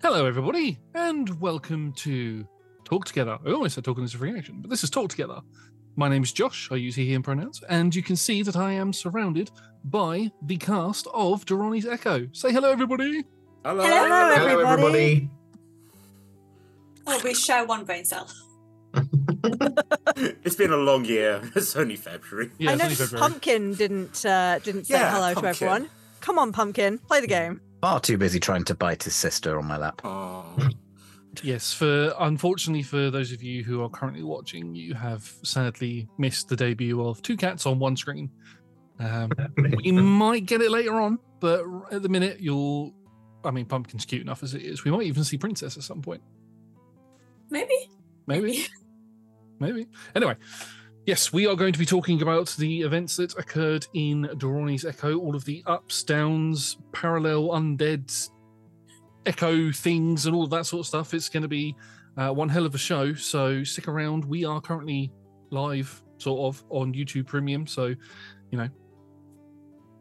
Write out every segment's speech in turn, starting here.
Hello, everybody, and welcome to Talk Together. I almost said Talking as a Free Action, but this is Talk Together. My name is Josh. I use he, him pronouns, and you can see that I am surrounded by the cast of Duronni's Echo. Say hello, everybody. Hello. Hello, Hello, everybody. Oh, we share one brain cell. it's been a long year. It's only February. Yeah, I it's know only February. Pumpkin didn't uh, didn't say Yeah, hello to Pumpkin. everyone. Come on, Pumpkin, play the game. Far too busy trying to bite his sister on my lap. Oh. Yes, for unfortunately for those of you who are currently watching, you have sadly missed the debut of two cats on one screen. Um, we might get it later on, but at the minute, you'll. I mean, Pumpkin's cute enough as it is. We might even see Princess at some point. Maybe. Maybe. Maybe. Anyway, yes, we are going to be talking about the events that occurred in Duronni's Echo, all of the ups, downs, parallel undead echo things, and all of that sort of stuff. It's going to be uh, one hell of a show. So stick around. We are currently live, sort of, on YouTube Premium. So, you know,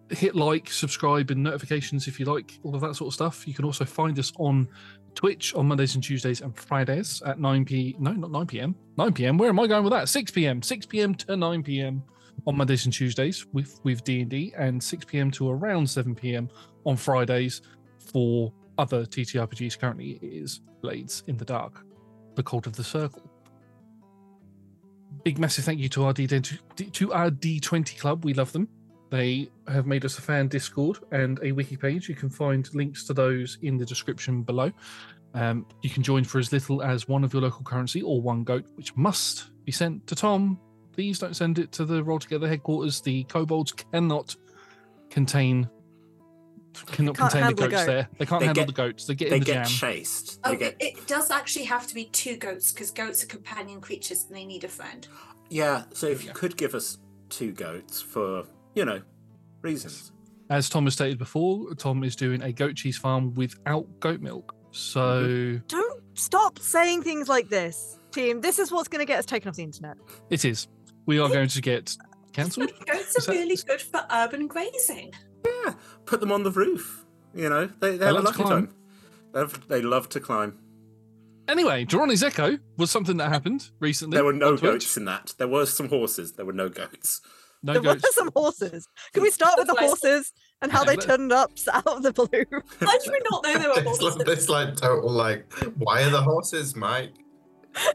hit like, subscribe, and notifications if you like all of that sort of stuff. You can also find us on Twitch on Mondays and Tuesdays and Fridays at 9 p. No, not 9 p.m. 9 p.m. Where am I going with that? 6 p.m. 6 p.m. to 9 p.m. on Mondays and Tuesdays with with D and D, and 6 p.m. to around 7 p.m. on Fridays for other TTRPGs. Currently, is Blades in the Dark, the Cult of the Circle. Big massive thank you to our D to our D20 club. We love them. They have made us a fan Discord and a wiki page. You can find links to those in the description below. Um, you can join for as little as one of your local currency or one goat, which must be sent to Tom. Please don't send it to the Roll Together headquarters. The kobolds cannot contain cannot contain the handle a goats goat. there. They can't They handle get- the goats. They get They in the get jam. chased. Oh, get it, it does actually have to be two goats because goats are companion creatures and they need a friend. yeah. So if you could give us two goats for you know reasons. As Tom has stated before, Tom is doing a goat cheese farm without goat milk. So mm-hmm. Don't stop saying things like this, team. This is what's going to get us taken off the internet. it is. We are going to get cancelled. Goats are that- really good for urban grazing. Yeah. Put them on the roof. You know they, they They have a love to lovely climb. time. They have- They love to climb. Anyway, Duronni's Echo was something that happened recently. There were no goats in that. There were some horses. There were no goats. No there goats. were some horses. Can we start with the horses and how Yeah, they let- turned up out of the blue? How did we not know there were It's horses? like, this like total like why are the horses, Mike?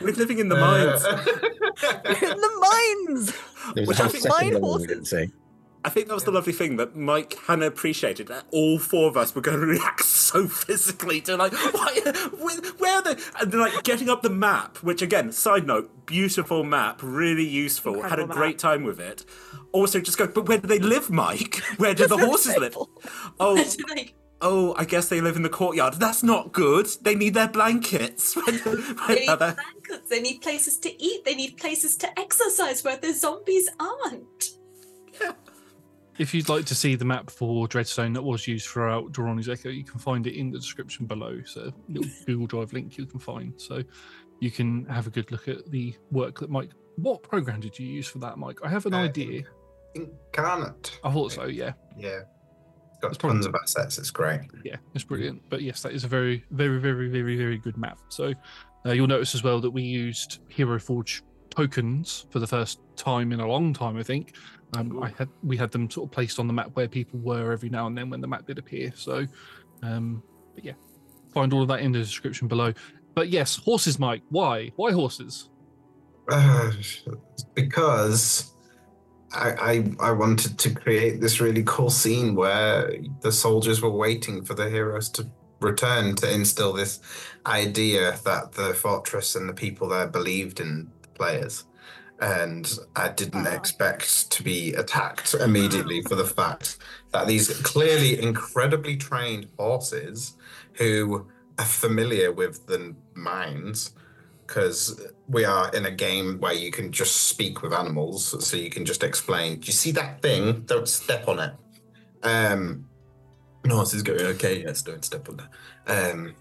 We're living in the Uh, mines. in the mines. There was Which a I think- Mine horses. I think that was the lovely thing that Mike Hannah appreciated. That all four of us were going to react so physically to like, why, where, where are they? And then, like getting up the map, which again, side note, beautiful map, really useful. Had a Incredible great time with it. Also, just go, but where do they live, Mike? Where do the horses live? Oh, oh, I guess they live in the courtyard. That's not good. They need their blankets. They need blankets, they need places to eat, they need places to exercise where the zombies aren't. If you'd like to see the map for Dreadstone that was used throughout Duronni's Echo, you can find it in the description below. So, little Google Drive link you can find. So, you can have a good look at the work that Mike. What program did you use for that, Mike? I have an Uh, idea. Inkarnate. I thought so. Yeah, Yeah. It's got It's tons of assets. It's great. yeah, it's brilliant. But yes, that is a very, very, very, very, very good map. So, uh, you'll notice as well that we used Hero Forge tokens for the first time in a long time. I think um, I had we had them sort of placed on the map where people were every now and then when the map did appear. So, um, but yeah, find all of that in the description below. But yes, horses, Mike. Why? Why horses? Uh, because I, I I wanted to create this really cool scene where the soldiers were waiting for the heroes to return to instill this idea that the fortress and the people there believed in the players. And I didn't Ah. expect to be attacked immediately for the fact that these clearly incredibly trained horses who are familiar with the mines because we are in a game where you can just speak with animals, so you can just explain. Do you see that thing? Don't step on it. Um, and horse is going, okay, yes, don't step on that. Um,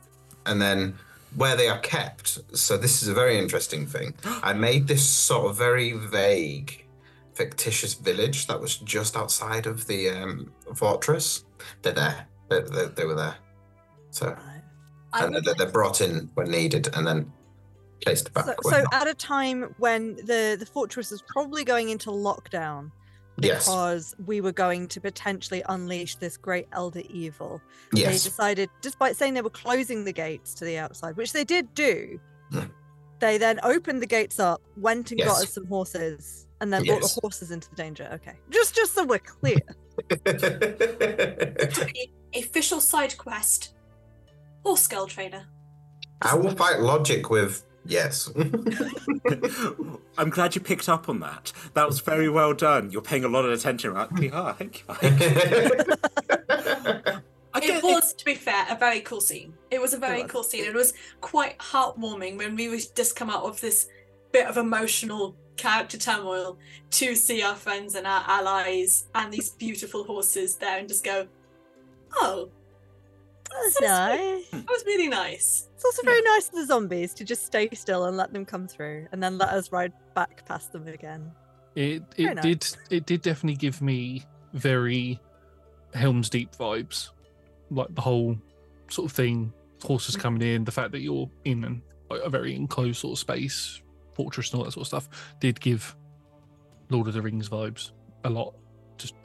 and then where they are kept. So this is a very interesting thing. I made this sort of very vague, fictitious village that was just outside of the um, fortress. They're there. They, they, they were there. So Right. And that they're brought in when needed and then placed back. So, so at a time when the the fortress is probably going into lockdown yes, because we were going to potentially unleash this great elder evil, they decided, despite saying they were closing the gates to the outside, which they did do, Hmm. they then opened the gates up, went and got us some horses, and then brought the horses into the danger. Okay, just just so we're clear. official side quest. Horse girl trainer. I will fight logic with yes. I'm glad you picked up on that. That was very well done. You're paying a lot of attention, right? Yeah, thank you. Ah, I It get was, to be fair, a very cool scene. It was a very was. cool scene. It was quite heartwarming when we would just come out of this bit of emotional character turmoil to see our friends and our allies and these beautiful horses there and just go, oh, That's So sweet. nice. that was really nice. It's also very nice of the zombies to just stay still and let them come through, and then let us ride back past them again. It it nice. did it did definitely give me very Helm's Deep vibes, like the whole sort of thing. Horses Mm. coming in, the fact that you're in an, a very enclosed sort of space, fortress and all that sort of stuff, did give Lord of the Rings vibes a lot. Just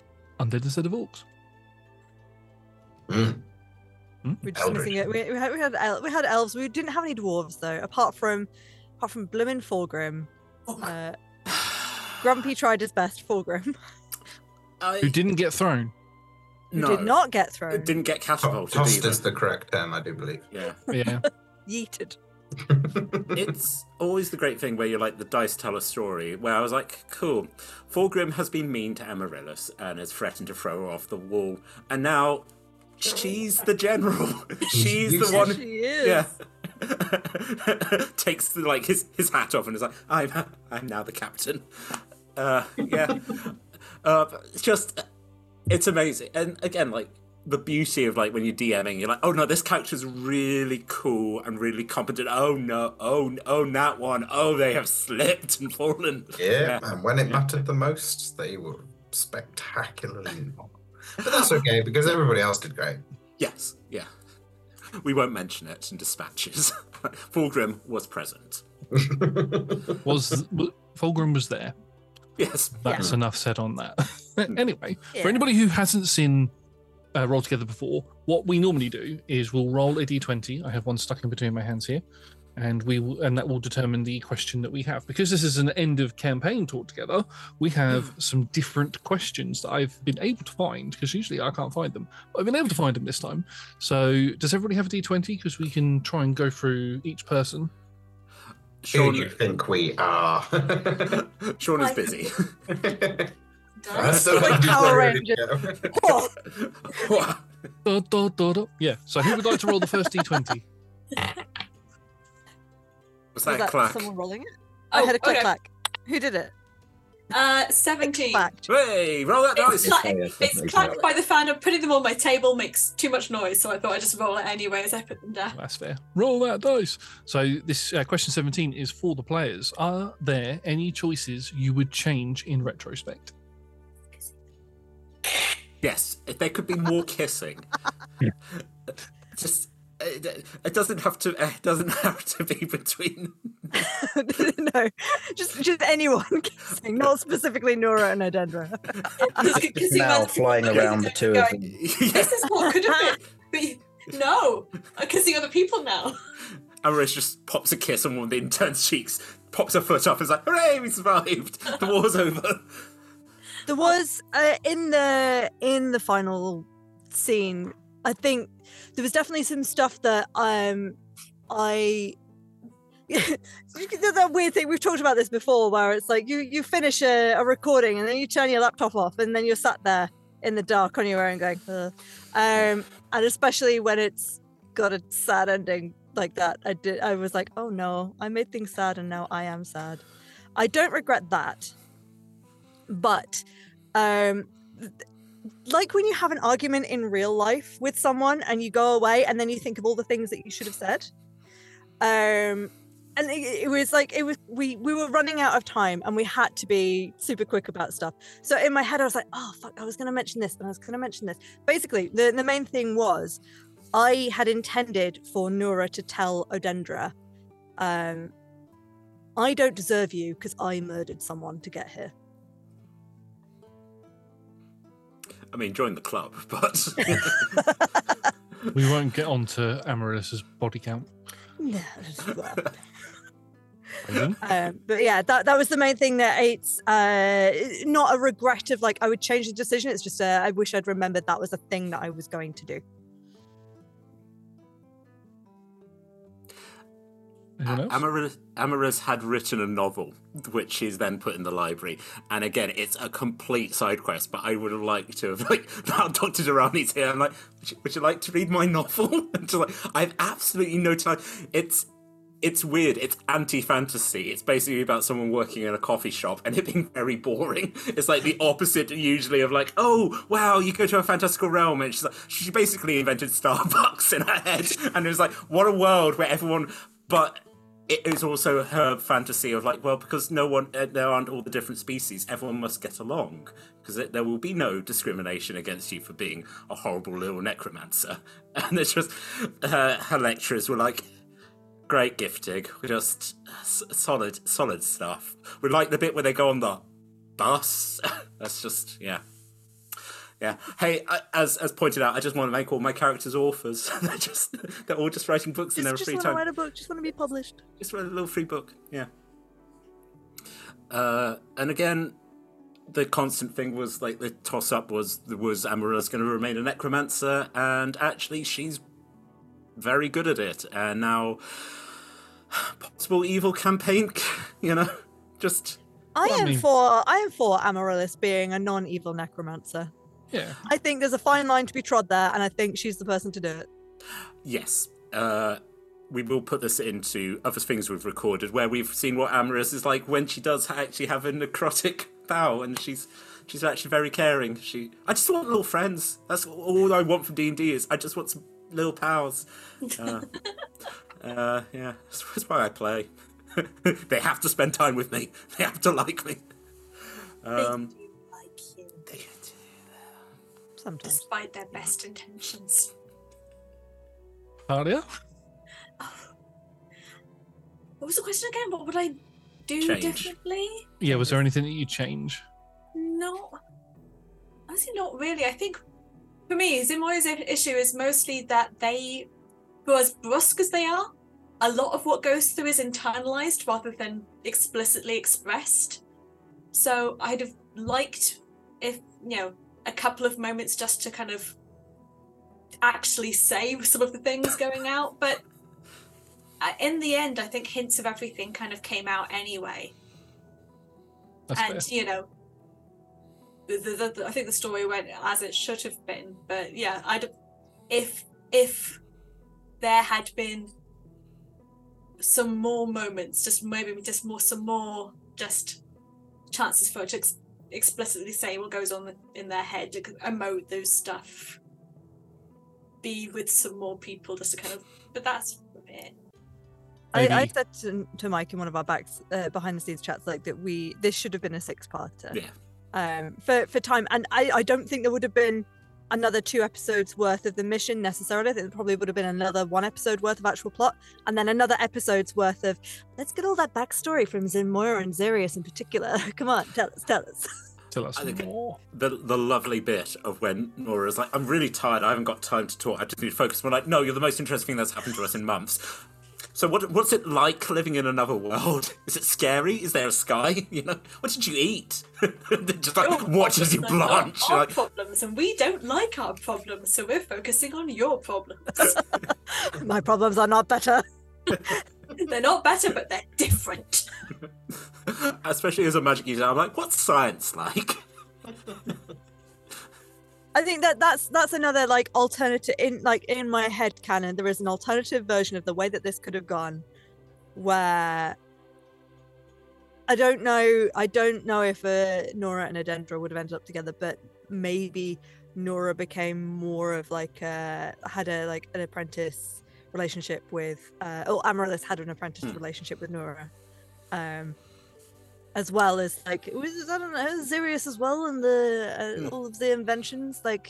undead instead of orcs. Mm. We're just missing it. We, we had we had, el- we had elves. We didn't have any dwarves though, apart from apart from Bloomin' Fulgrim. Oh my Uh, Grumpy tried his best. Fulgrim, I, Who didn't get thrown? who no, did not get thrown, It didn't get catapulted Tossed either. is the correct term, I do believe. Yeah. Yeah. yeeted. it's always the great thing where you're like the dice tell a story where I was like, cool. Fulgrim has been mean to Amaryllis and has threatened to throw her off the wall, and now she's the general. she's the one. she is. Yeah. Takes the, like his, his hat off and is like, I'm I'm now the captain. Uh, yeah. uh, it's just it's amazing. And again, like the beauty of like when you're DMing, you're like, oh no, this character's really cool and really competent. Oh no, oh n- oh that one, oh they have slipped and fallen. Yeah, and when it mattered the most, they were spectacularly not. But that's okay because everybody else did great. Yes, yeah. We won't mention it in dispatches. Fulgrim was present. Was w- Fulgrim was there. Yes. That's enough said on that. anyway, for anybody who hasn't seen uh, Roll Together before, what we normally do is we'll roll a d20. I have one stuck in between my hands here, and we will, and that will determine the question that we have. Because this is an end of campaign talk together, we have some different questions that I've been able to find. Because usually I can't find them, but I've been able to find them this time. So does everybody have a d20? Because we can try and go through each person. Who do you uh, think we are? Shaun is busy. So Like Power Rangers. Yeah. So who would like to roll the first d20? Was was that a that clack? someone rolling it? Oh, I had a click okay. clack. Who did it? Uh, 17. Clacked. Hey, roll that It's, dice. cla- Yeah, it's clacked clack. by the fan of putting them on my table makes too much noise, so I thought I'd just roll it anyway as I put them down. That's fair. Roll that dice. So this uh, question 17 is for the players. Are there any choices you would change in retrospect? Yes, if there could be more kissing. Just it, it doesn't have to. It doesn't have to be between. no, just just anyone kissing, not specifically Noura and Adendra. Kissing Now flying around the two of them. This is what could have been. But no, I'm kissing other people now. Amaris just pops a kiss on one of the intern's cheeks, pops her foot up, and is like, "Hooray, we survived! The war's over." There was uh, in the in the final scene. I think there was definitely some stuff that I um I. that weird thing we've talked about this before, where it's like you you finish a, a recording and then you turn your laptop off and then you're sat there in the dark on your own going, um, and especially when it's got a sad ending like that, I did I was like, oh no, I made things sad and now I am sad. I don't regret that but um like when you have an argument in real life with someone and you go away and then you think of all the things that you should have said um and it, it was like it was we we were running out of time and we had to be super quick about stuff so in my head i was like oh fuck i was going to mention this and i was going to mention this basically the, the main thing was I had intended for Noura to tell Odendra, um, I don't deserve you because I murdered someone to get here. I mean, join the club, but We won't get on to Amaryllis's body count. Yeah, well, Aileen? um, but yeah, that that was the main thing. That it's uh, not a regret of like I would change the decision. It's just uh, I wish I'd remembered that was a thing that I was going to do. Amaryllis, Amaryllis had written a novel, which she's then put in the library. And again, it's a complete side quest, but I would have liked to have, like, now Dr. Duronni's here. I'm like, would you, would you like to read my novel? and she's like, I have absolutely no time. It's. It's weird. It's anti-fantasy. It's basically about someone working in a coffee shop and it being very boring. It's like the opposite usually of like, oh wow, you go to a fantastical realm, and she's like, she basically invented Starbucks in her head, and it was like, what a world where everyone. But it is also her fantasy of like, well, because no one, uh, there aren't all the different species, everyone must get along because there will be no discrimination against you for being a horrible little necromancer. And it's just uh, her lecturers were like, great gifting, just solid, solid stuff. We like the bit where they go on the bus. That's just yeah. Yeah. Hey, I, as as pointed out, I just want to make all my characters authors. they're just they're all just writing books in Just, their just want to write a book. Just want to be published. Just write a little free book. Yeah. Uh, and again, the constant thing was like the toss up was was Amaryllis going to remain a necromancer, and actually she's very good at it. And now, possible evil campaign. You know, just I I am mean- for I am for Amaryllis being a non-evil necromancer. Yeah. I think there's a fine line to be trod there, and I think she's the person to do it. yes. Uh, we will put this into other things we've recorded where we've seen what Amaryllis is like when she does actually have a necrotic bow, and she's she's actually very caring. She, I just want little friends. That's all I want from D and D is I just want some little pals. Uh, uh, yeah, that's, that's why I play. they have to spend time with me. They have to like me. Um, Sometimes. despite their best intentions. Tallia? Oh. What was the question again? What would I do Change. differently? Yeah, was there anything that you change? No, honestly, not really. I think for me, Zimoy's issue is mostly that they, for as brusque as they are, a lot of what goes through is internalized rather than explicitly expressed. So I'd have liked if you know a couple of moments just to kind of actually say some of the things going out, but uh, in the end, I think hints of everything kind of came out anyway That's and fair. you know the, the, the, i think the story went as it should have been but yeah i'd if if there had been some more moments just maybe just more some more just chances for it to ex- explicitly say what goes on in their head to emote those stuff be with some more people just to kind of but that's it I, I Maybe- said to, to Mike in one of our backs uh, behind the scenes chats like that we this should have been a six parter. Yeah. Um, for for time, and I I don't think there would have been another two episodes worth of the mission necessarily. I think there probably would have been another one episode worth of actual plot, and then another episode's worth of let's get all that backstory from Xin and Xerius in particular. Come on, tell us, tell us. Tell us I think more. the the lovely bit of when Noura's like, I'm really tired, I haven't got time to talk, I just need to focus. We're like, no, you're the most interesting thing that's happened to us in months. So what what's it like living in another world? Is it scary? Is there a sky? You know, what did you eat? just like Your watches you problems are not blanch. our Like, problems, and we don't like our problems, so we're focusing on your problems. My problems are not better. They're not better, but they're different. especially as a magic user, I'm like, what's science like? I think that that's that's another like alternative in like in my head canon. There is an alternative version of the way that this could have gone, where I don't know. I don't know if uh, Noura and Adendra would have ended up together, but maybe Noura became more of like a had a like an apprentice relationship with, uh, or Amaryllis had an apprentice Hmm. relationship with Noura, um, as well as like it was I don't know Xerius as well and the uh, Hmm. all of the inventions. Like,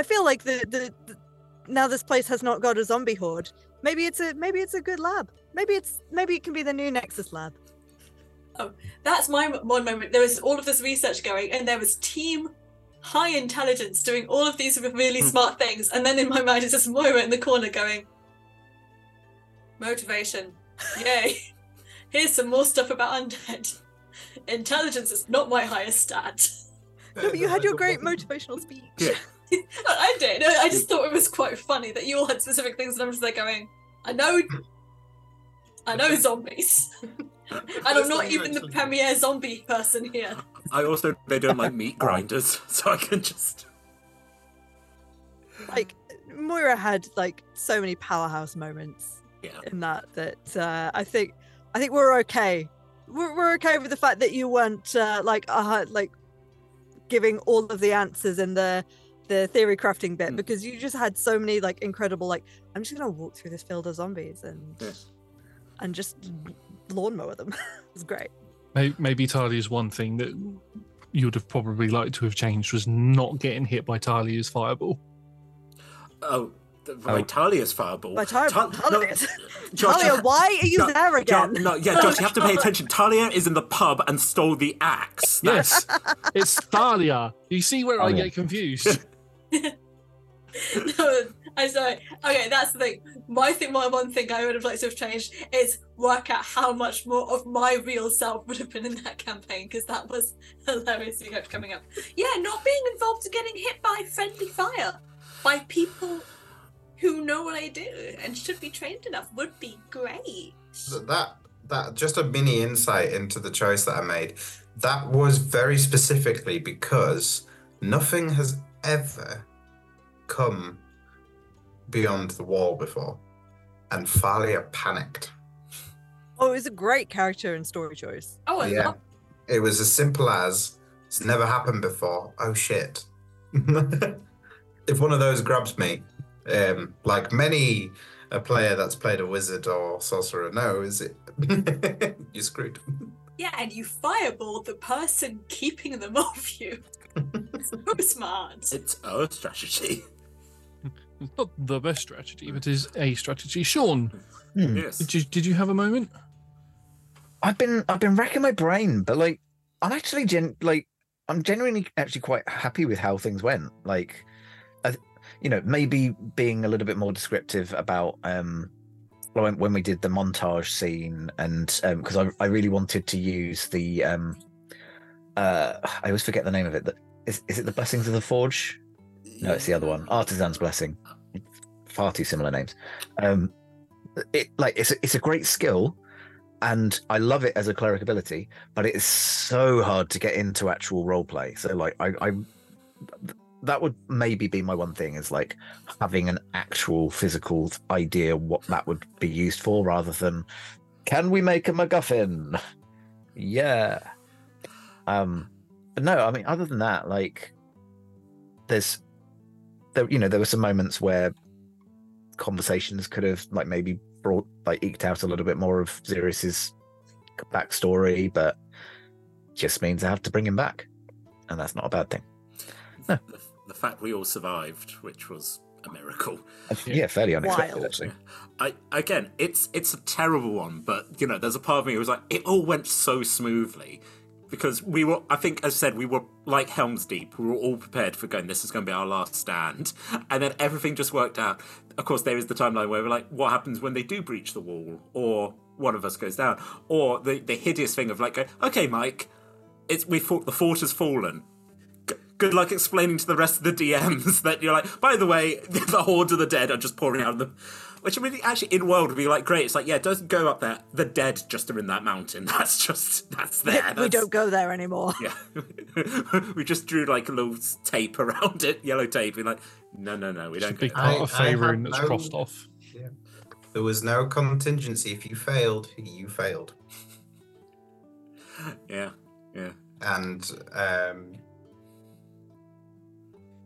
I feel like the, the the now this place has not got a zombie horde. Maybe it's a maybe it's a good lab. Maybe it's maybe it can be the new Nexus lab. Oh, that's my one moment. There was all of this research going, and there was team high intelligence doing all of these really Hmm. smart things. And then in my mind is this Moira in the corner going, motivation. Yay. Here's some more stuff about undead. Intelligence is not my highest stat. No, but you had your great motivational speech. Yeah. I did. I just thought it was quite funny that you all had specific things, and I'm just there going, I know, I know zombies, and I'm not even the premier zombie person here. I also they don't like meat grinders, so I can just. Like Moira had like so many powerhouse moments Yeah. in that that uh, I think I think we're okay. We're, we're okay with the fact that you weren't uh, like uh, like giving all of the answers in the the theory crafting bit Mm. because you just had so many like incredible like I'm just gonna walk through this field of zombies and Yeah. and just lawnmower them. it was great. Maybe, maybe Talia's one thing that you would have probably liked to have changed was not getting hit by Talia's fireball. Oh, the- by oh. Talia's fireball. By Tar- Ta- Talia, Josh, Talia, why are you Jo- there Jo- again? no, yeah, Josh, you have to pay attention. Talia is in the pub and stole the axe. Yes, it's Thalia. You see where I Thalia. get confused? no, I'm. Okay, that's the thing. My thing, my one thing I would have liked to have changed is work out how much more of my real self would have been in that campaign because that was hilarious. hilariously kept coming up. Yeah, not being involved in getting hit by friendly fire by people who know what I do and should be trained enough would be great. Th- that that just a mini insight into the choice that I made. That was very specifically because nothing has ever come beyond the wall before, and Thalia panicked. Oh, it was a great character and story choice. Oh, I Yeah. love It was as simple as it's never happened before. Oh shit! if one of those grabs me, um, like many a player that's played a wizard or sorcerer knows, it you're screwed. Yeah, and you fireball the person keeping them off you. so smart. It's our strategy. It's not the best strategy, but it is a strategy. Shaun, Hmm. Yes. did you, did you have a moment? I've been I've been racking my brain, but like I'm actually gen like I'm genuinely actually quite happy with how things went. Like, I, th- you know, maybe being a little bit more descriptive about um when, when we did the montage scene, and um because I I really wanted to use the um uh I always forget the name of it. The, is is it the blessings of the forge? No, it's the other one. Artisan's blessing. Far too similar names. Um, it like it's a, it's a great skill, and I love it as a cleric ability, but it is so hard to get into actual role play. So like I, I that would maybe be my one thing is like having an actual physical idea what that would be used for rather than can we make a MacGuffin? Yeah. Um but no, I mean other than that, like there's there you know, there were some moments where conversations could have like maybe brought like eked out a little bit more of Xerius's backstory, but just means I have to bring him back. And that's not a bad thing. The, the fact we all survived, which was a miracle. Yeah, fairly unexpected Wild. actually. I again, it's it's a terrible one, but you know, there's a part of me who was like, it all went so smoothly because we were. I think, as said, we were like Helm's Deep. We were all prepared for going. This is going to be our last stand, and then everything just worked out. Of course, there is the timeline where we're like, what happens when they do breach the wall, or one of us goes down, or the the hideous thing of like, okay, Mike, it's we fought. The fort has fallen. G- Good luck explaining to the rest of the DMs that you're like, by the way, the hordes of the dead are just pouring out of them. Which really, actually, in world would be like, great. It's like, yeah, don't go up there. The dead just are in that mountain. That's just, that's there. we don't go there anymore. Yeah. we just drew like a little tape around it, yellow tape. We're like, no, no, no, we It's a don't big go part I- of I Faerun that's no- crossed off. There was no contingency. If you failed, you failed. Yeah, yeah. And um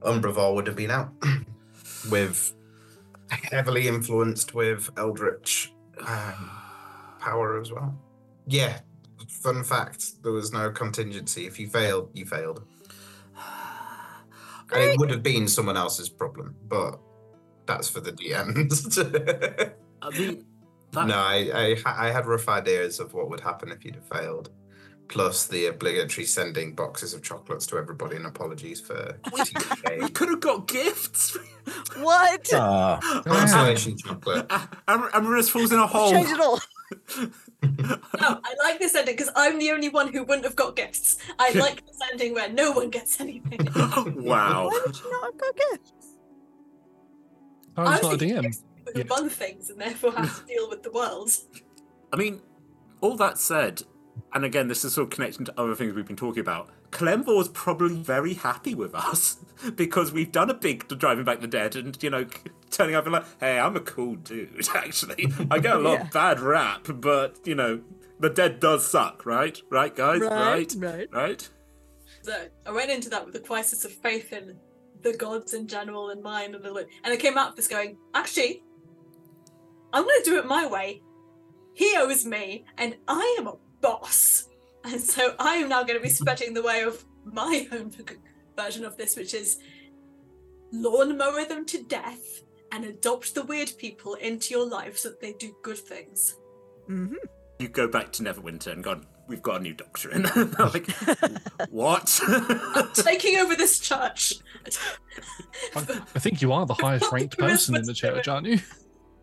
Umbravar would have been out. with heavily influenced with Eldritch um, power as well. Yeah. Fun fact, there was no contingency. If you failed, you failed. And it would have been someone else's problem, but that's for the DMs. I mean, that, no, I, I I had rough ideas of what would happen if you'd have failed. Plus the obligatory sending boxes of chocolates to everybody and apologies for we could have got gifts. What? Ah, Consolation chocolate. Am- Amaris falls in a hole. Change it all. No, I like this ending because I'm the only one who wouldn't have got gifts. I like this ending where no one gets anything. wow. Why would you not have got gifts? I I was not a thinking DM. who Yeah. run things and therefore have to deal with the world. I mean, all that said, and again, this is sort of connecting to other things we've been talking about. Kelemvor is probably very happy with us because we've done a big driving back the dead, and you know, turning up and like, hey, I'm a cool dude. Actually, I get a lot Yeah. of bad rap, but you know, the dead does suck, right? Right, guys, right, right. right. So I went into that with a crisis of faith in the gods in general and mine and the and I came out of this going, actually, I'm gonna do it my way. He owes me, and I am a boss. And so I am now going to be spreading the way of my own version of this, which is lawnmower them to death and adopt the weird people into your life so that they do good things. hmm You go back to Neverwinter and gone. We've got a new doctor in. like, what? I'm taking over this church. I, I think you are the highest ranked person in the church, aren't you?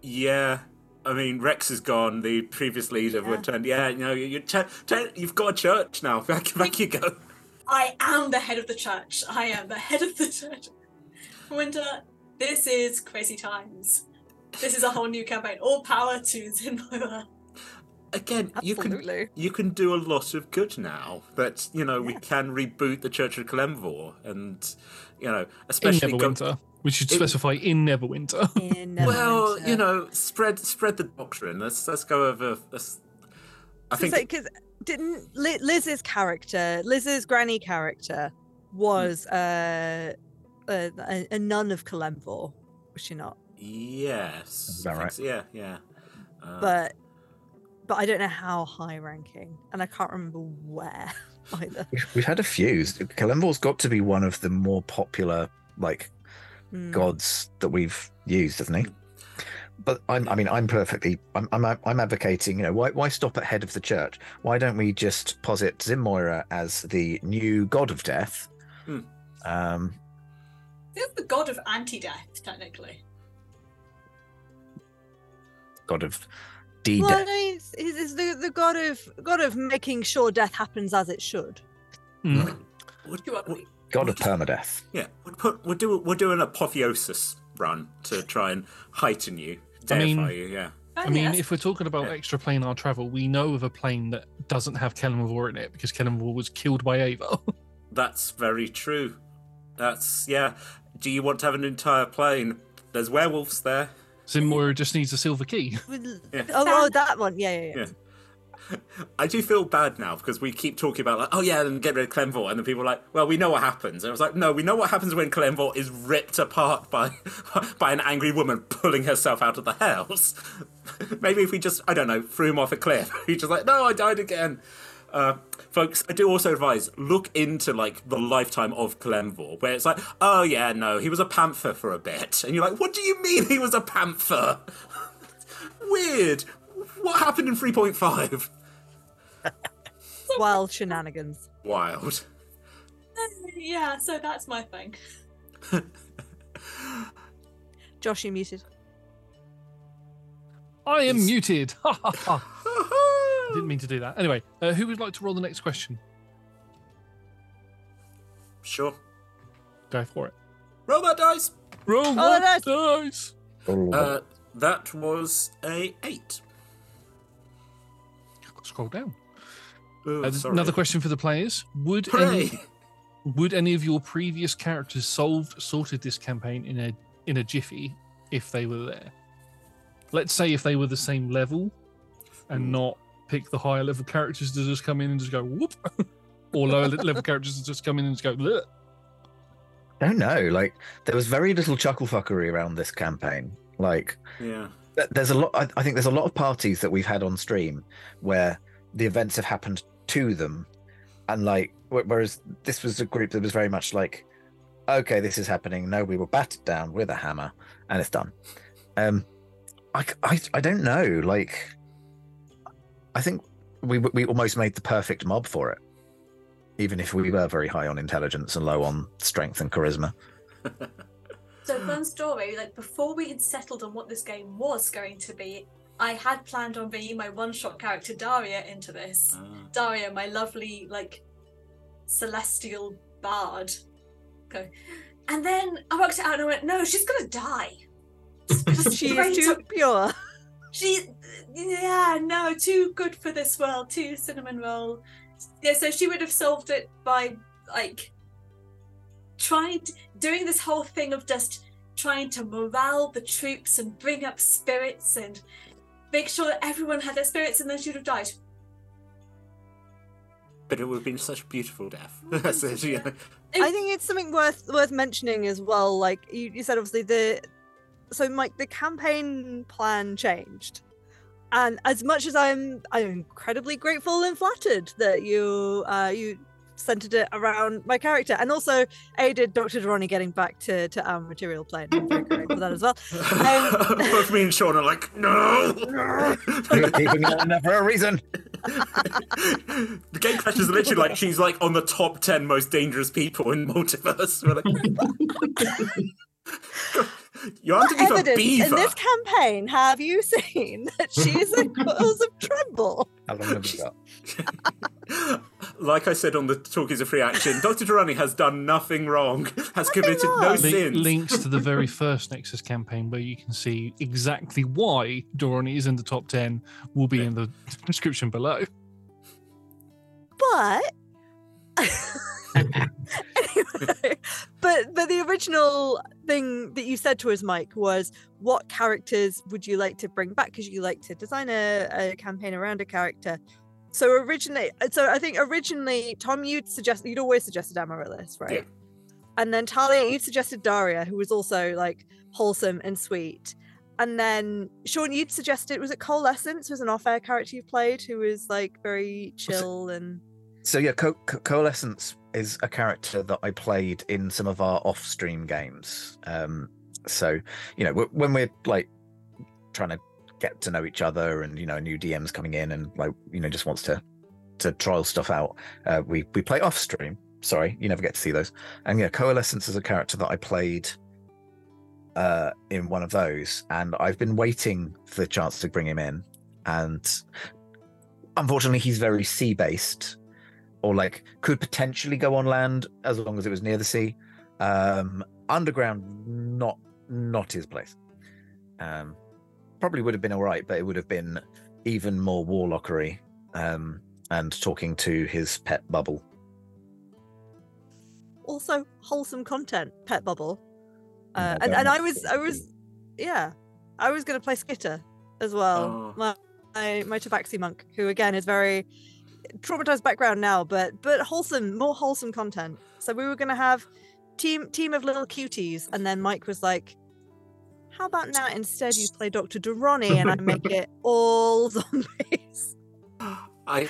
Yeah, I mean Rex is gone. The previous leader Yeah. returned. Yeah, you know, you, you ch- ch- you've got a church now. Back, back you go. I am the head of the church. I am the head of the church. Winter, this is crazy times. This is a whole new campaign. All power to Xin'Moira. Again, you can you can do a lot of good now. That you know we can reboot the Church of Kelemvor, and you know In especially go- Neverwinter. We should In- specify in Neverwinter. In well, you know, spread spread the doctrine. Let's let's go over. Let's, I think because didn't Liz's character, Liz's granny character, was uh, a, a, a nun of Kelemvor, was she not? yes. Is that right? so, Yeah, yeah. Uh, But but I don't know how high ranking, and I can't remember where either. we've, we've had a few. Kelemvor's got to be one of the more popular like Hmm. gods that we've used, hasn't he? But I'm, I mean, I'm perfectly, I'm, I'm, I'm advocating, you know, why, why stop at head of the church? Why don't we just posit Xin'Moira as the new god of death? Hmm. Um, He's the god of anti-death, technically. god of D Well, I death. mean, it's, it's it's the, the god of god of making sure death happens as it should. Mm. would, You are would- God of would- permadeath. Yeah, we'll put we'll do we'll do an apotheosis run to try and heighten you, I mean- you. Yeah, I mean, yes. if we're talking about Yeah. extra planar travel, we know of a plane that doesn't have Kelemvor in it because Kelemvor was killed by Ava. that's very true. That's yeah. Do you want to have an entire plane? There's werewolves there. Xin'Moira just needs a silver key. Yeah. Oh, oh, that one. Yeah, yeah, yeah. Yeah. I do feel bad now because we keep talking about like, oh yeah, and get rid of Kelemvor, and then people are like, well, we know what happens. And I was like, no, we know what happens when Kelemvor is ripped apart by by an angry woman pulling herself out of the house. Maybe if we just, I don't know, threw him off a cliff, he's just like, no, I died again. Uh, folks, I do also advise look into like the lifetime of Kelemvor, where it's like, oh yeah, no, he was a panther for a bit, and you're like, what do you mean he was a panther? Weird. What happened in 3.5? Wild shenanigans. Wild. yeah, so that's my thing. Josh, you muted. I am He's- muted. Ha ha ha. Didn't mean to do that. Anyway, uh, who would like to roll the next question? sure. Go for it. Roll that dice. Roll Oh, that that's- dice. Uh, that was a eight. Scroll down. Ooh, Uh, another question for the players: Would any, would any of your previous characters solved sorted this campaign in a in a jiffy if they were there? Let's say if they were the same level, and Hmm. not pick the higher level characters to just come in and just go whoop, or lower level characters to just come in and just go. Bleh. don't know. Like, there was very little chuckle fuckery around this campaign. Like, Yeah. there's a lot I, I think there's a lot of parties that we've had on stream where the events have happened to them and like whereas this was a group that was very much like okay, this is happening. No, we were battered down with a hammer, and it's done. Um, i i, I don't know. Like, I think we we almost made the perfect mob for it, even if we were very high on intelligence and low on strength and charisma. So fun story, like before we had settled on what this game was going to be, I had planned on bringing my one-shot character Daria into this. Ah. Daria, my lovely, like, celestial bard. Okay. And then I worked it out and I went, no, she's gonna die. Just She is too up- pure. She, yeah, no, too good for this world, too cinnamon roll. Yeah, so she would have solved it by, like, trying to, doing this whole thing of just trying to morale the troops and bring up spirits and make sure that everyone had their spirits and then she would have died. But it would have been such a beautiful death. That's it. I think it's something worth worth mentioning as well. Like you, you said, obviously the so Mike, the campaign plan changed, and as much as I'm I'm incredibly grateful and flattered that you uh, you centered it around my character, and also aided Dr. Duronni getting back to to our material plane. I'm very grateful for that as well. Um, Both me and Shaun are like, no! We were keeping it in there for a reason. the game crash is literally like she's like on the top 10 most dangerous people in multiverse. We're like, you aren't what even a evidence in this campaign have you seen that she's a cause of trouble? How long have we got? like I said on the Talking as a Free Action, Dr. Duronni has done nothing wrong, has Nothing committed no wrong. Link- sins. links to the very first Nexus campaign where you can see exactly why Duronni is in the top 10 will be in the description below. but anyway, but but the original thing that you said to us, Mike, was what characters would you like to bring back? Because you like to design a, a campaign around a character. So originally, so I think originally, Tom, you'd suggest you'd always suggested Amaryllis, right? Yeah. And then Tallia, you suggested Daria, who was also like wholesome and sweet. And then Shaun, you'd suggested was it Coalescence was an off-air character you played who was like very chill and So yeah, Co- Co- Coalescence is a character that I played in some of our off-stream games. Um, so you know, wh- when we're like trying to get to know each other, and you know, new DMs coming in, and like you know, just wants to to trial stuff out, uh, we we play off-stream. Sorry, you never get to see those. And yeah, Coalescence is a character that I played uh, in one of those, and I've been waiting for the chance to bring him in, and unfortunately, he's very sea-based or like could potentially go on land as long as it was near the sea. Um, underground, not not his place. Um, probably would have been all right, but it would have been even more warlockery um, and talking to his pet bubble. also wholesome content pet bubble uh, Yeah, and, and i was i was yeah i was going to play skitter as well Oh. my, my my tabaxi monk who again is very traumatized background now but but wholesome more wholesome content so we were going to have team team of little cuties and then mike was like how about now instead you play dr duronni and i make it all zombies I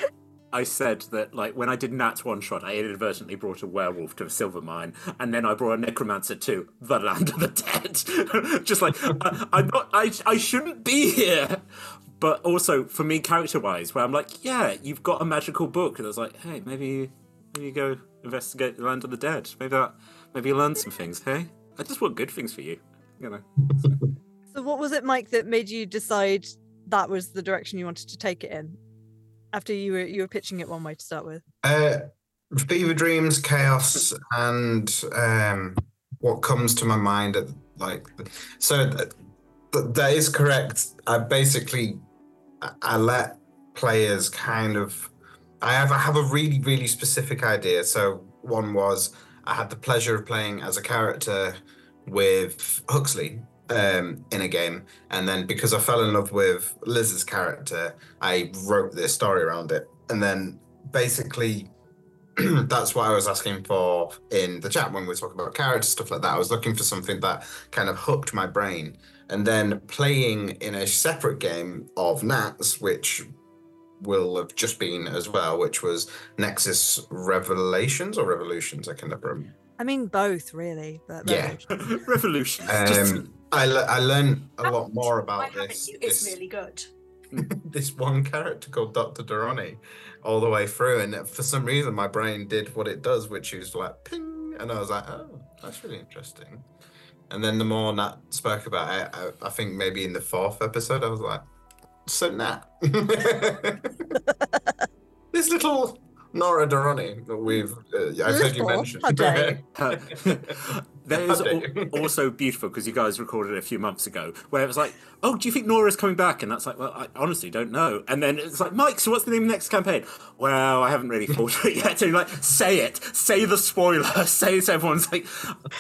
I said that like when I did Nat's one shot, I inadvertently brought a werewolf to a silver mine, and then I brought a necromancer to the land of the dead. Just like I, I'm not, I I shouldn't be here. But also for me, character wise, where I'm like, yeah, you've got a magical book, and I was like, hey, maybe maybe you go investigate the land of the dead. Maybe that maybe you learn some things. Hey, I just want good things for you. You know. so what was it mike that made you decide that was the direction you wanted to take it in after you were you were pitching it one way to start with Uh, Beaver Dreams, Chaos, and um, what comes to my mind at like so th- th- that is correct. I basically I- let players kind of I have I have a really really specific idea. So one was I had the pleasure of playing as a character with Huxley um, in a game, and then because I fell in love with Liz's character, I wrote this story around it, and then basically that's what I was asking for in the chat when we were talking about character stuff like that. I was looking for something that kind of hooked my brain, and then playing in a separate game of Nats, which will have just been as well, which was Nexus Revelations or Revolutions. I can never remember. I mean, both really, but Yeah. Revolution. Revolution. Um, I, le- I learned a lot more about this. It's this, really good. this one character called Dr. Duronni all the way through, and for some reason my brain did what it does, which is like ping, and I was like, oh, that's really interesting. And then the more Nat spoke about it, I, I think maybe in the fourth episode, I was like, so Nat, this little Noura Duronni that we've uh, I've heard you Little? mention. How dare that is al- also beautiful because you guys recorded it a few months ago, where it was like, "Oh, do you think Noura's coming back?" And that's like, "Well, I honestly don't know." And then it's like, "Mike, so what's the name of the next campaign?" Well, I haven't really thought of it yet. So you're like, "Say it, say the spoiler, say it." So everyone's like,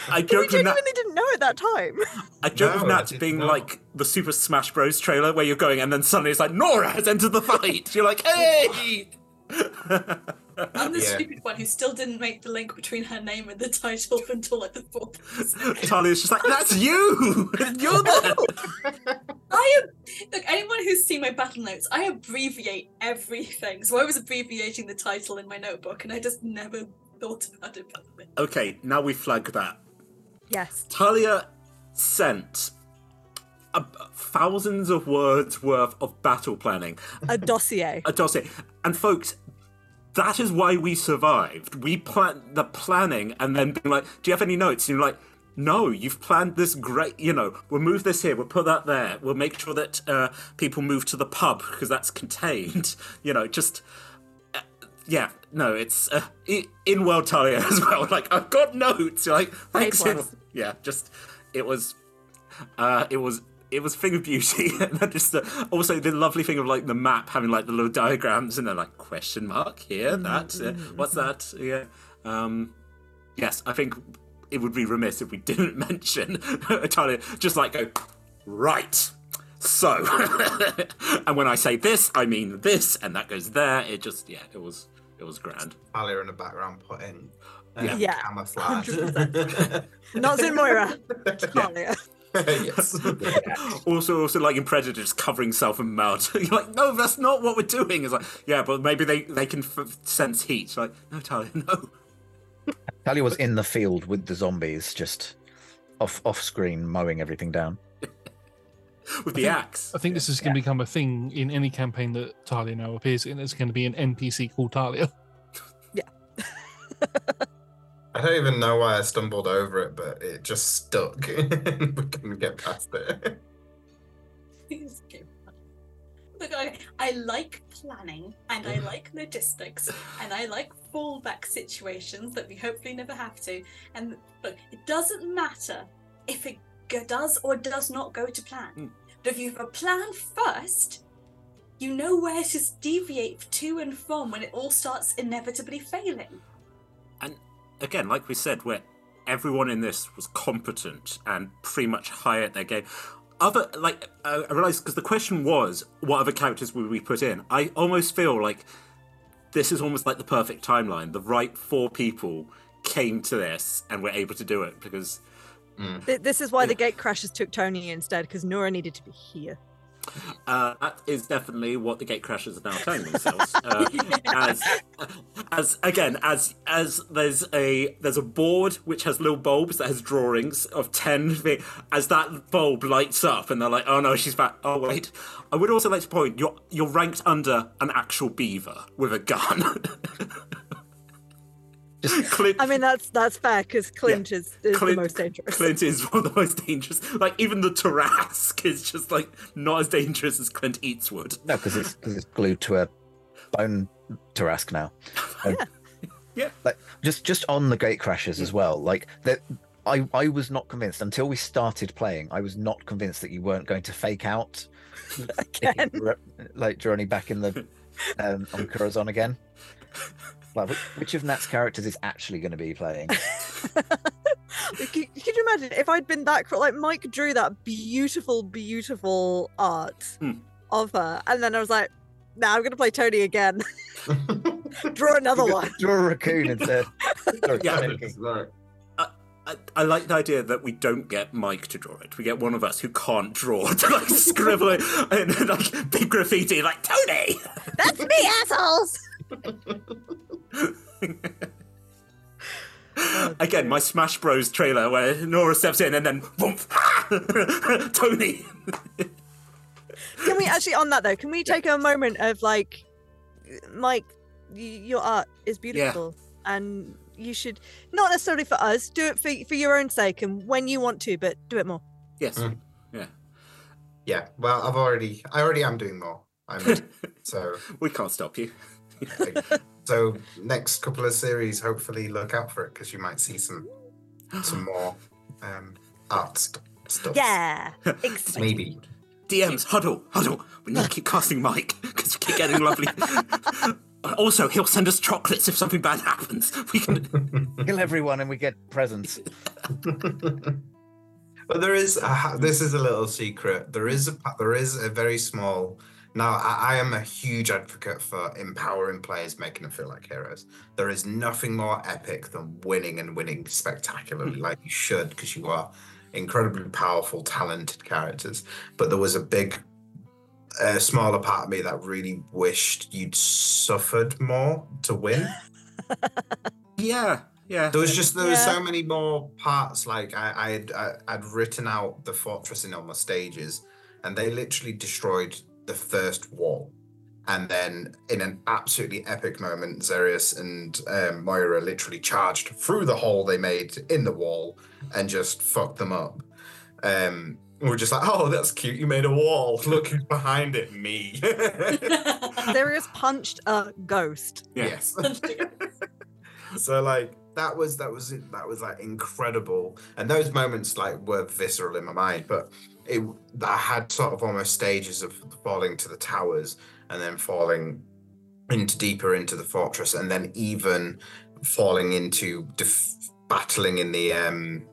I We joke with Nat, genuinely didn't know at that time. I joke with No, I Nat being know. like the Super Smash Bros. trailer where you're going, and then suddenly it's like Noura has entered the fight. You're like, "Hey!" I'm the Yeah. stupid one who still didn't make the link between her name and the title until like the fourth. episode. Tallia's just like, "That's you. You're the." I am look anyone who's seen my battle notes. I abbreviate everything, so I was abbreviating the title in my notebook, and I just never thought about it. properly. Okay, now we flag that. Yes. Tallia sent a, thousands of words worth of battle planning, A dossier. a dossier. And folks, that is why we survived. We plan the planning and then being like, do you have any notes? And you're like, no, you've planned this great, you know, we'll move this here, we'll put that there, we'll make sure that uh, people move to the pub because that's contained. You know, just. uh, Yeah, no, it's uh, in World Tallia as well. Like, I've got notes. You're like, thanks. Paid in- worth. Yeah, just, it was uh, it was it was a thing of beauty, and just the, also the lovely thing of like the map having like the little diagrams and then like question mark here, that uh, what's that? Yeah, um, yes, I think it would be remiss if we didn't mention Italia. Just like go right. So, and when I say this, I mean this, and that goes there. It just yeah, it was it was grand. Tallia in the background putting uh, Yeah. Yeah, camouflage. Not Zin Moira. Tallia. yes. also, also like in Predator, just covering self in mud. You're like, no, that's not what we're doing. It's like, yeah, but maybe they they can f- sense heat. It's like, no, Tallia, no. Tallia was in the field with the zombies, just off off screen mowing everything down. With the axe. I think this is going to become a thing in any campaign that Tallia now appears in. There's going to be an NPC called Tallia. I don't even know why I stumbled over it, but it just stuck. we couldn't get past it. It's okay. Look, I, I like planning and I like logistics and I like fallback situations that we hopefully never have to. And look, it doesn't matter if it does or does not go to plan. Mm. But if you have a plan first, you know where to deviate to and from when it all starts inevitably failing. Again, like we said, where everyone in this was competent and pretty much high at their game. Other like uh, I realized because the question was, what other characters would we put in? I almost feel like this is almost like the perfect timeline. The right four people came to this and were able to do it because Th- This is why the gate crashers took Tony instead, because Noura needed to be here. Uh, that is definitely what the gate crashers are now telling themselves. Uh, as, as again, as as there's a there's a board which has little bulbs that has drawings of ten. As that bulb lights up, and they're like, "Oh no, she's back." Oh wait, I would also like to point you're you're ranked under an actual beaver with a gun. Just Clint, I mean, that's that's fair because Clint is, is Clint- the most dangerous. Clint is one of the most dangerous. Like even the Tarrasque is just like not as dangerous as Clint Eastwood. no, because it's because it's glued to a bone Tarrasque now. Um, Yeah. Like just just on the gate crashes as well. Like that, I I was not convinced until we started playing. I was not convinced that you weren't going to fake out Again. like Journey back in the um, on Corazon again. Like which, which of Nat's characters is actually going to be playing? could, could you imagine if I'd been that like Mike drew that beautiful, beautiful art Hmm. of her, and then I was like, "Nah, I'm gonna play Tony again. Draw another one." Draw a raccoon instead. Sorry, Yeah. Tony. I, I like the idea that we don't get Mike to draw it. We get one of us who can't draw to like scribble it and like big graffiti, like Tony. That's me, assholes. again, my Smash Bros trailer where Noura steps in and then boom, Tony. Can we actually on that though? Can we take a moment of like, Mike, your art is beautiful, and you should not necessarily for us do it for for your own sake and when you want to, but do it more. Yes. Mm. Yeah. Yeah, well, I've already, I already am doing more. I'm, so, We can't stop you. Like, so next couple of series, hopefully look out for it because you might see some, some more um, art st- stuff. Yeah, exciting. maybe. DMs, huddle, huddle. We need to keep casting Mike because we keep getting lovely. also, he'll send us chocolates if something bad happens. We can. Kill everyone and we get presents. But there is a, this is a little secret. There is a there is a very small. Now I, I am a huge advocate for empowering players, making them feel like heroes. There is nothing more epic than winning and winning spectacularly, hmm. like you should, because you are incredibly powerful, talented characters. But there was a big, a smaller part of me that really wished you'd suffered more to win. Yeah, yeah. There was just there was so many more parts. Like I, I had I, I'd written out the fortress in all my stages, and they literally destroyed the first wall. And then, in an absolutely epic moment, Xerius and um, Moira literally charged through the hole they made in the wall and just fucked them up. Um, we we're just like, "Oh, that's cute! You made a wall. Look who's behind it, me." Xerius punched a ghost. yes. so like that was that was that was like incredible and those moments like were visceral in my mind but it i had sort of almost stages of falling to the towers and then falling into deeper into the fortress and then even falling into def- battling in the um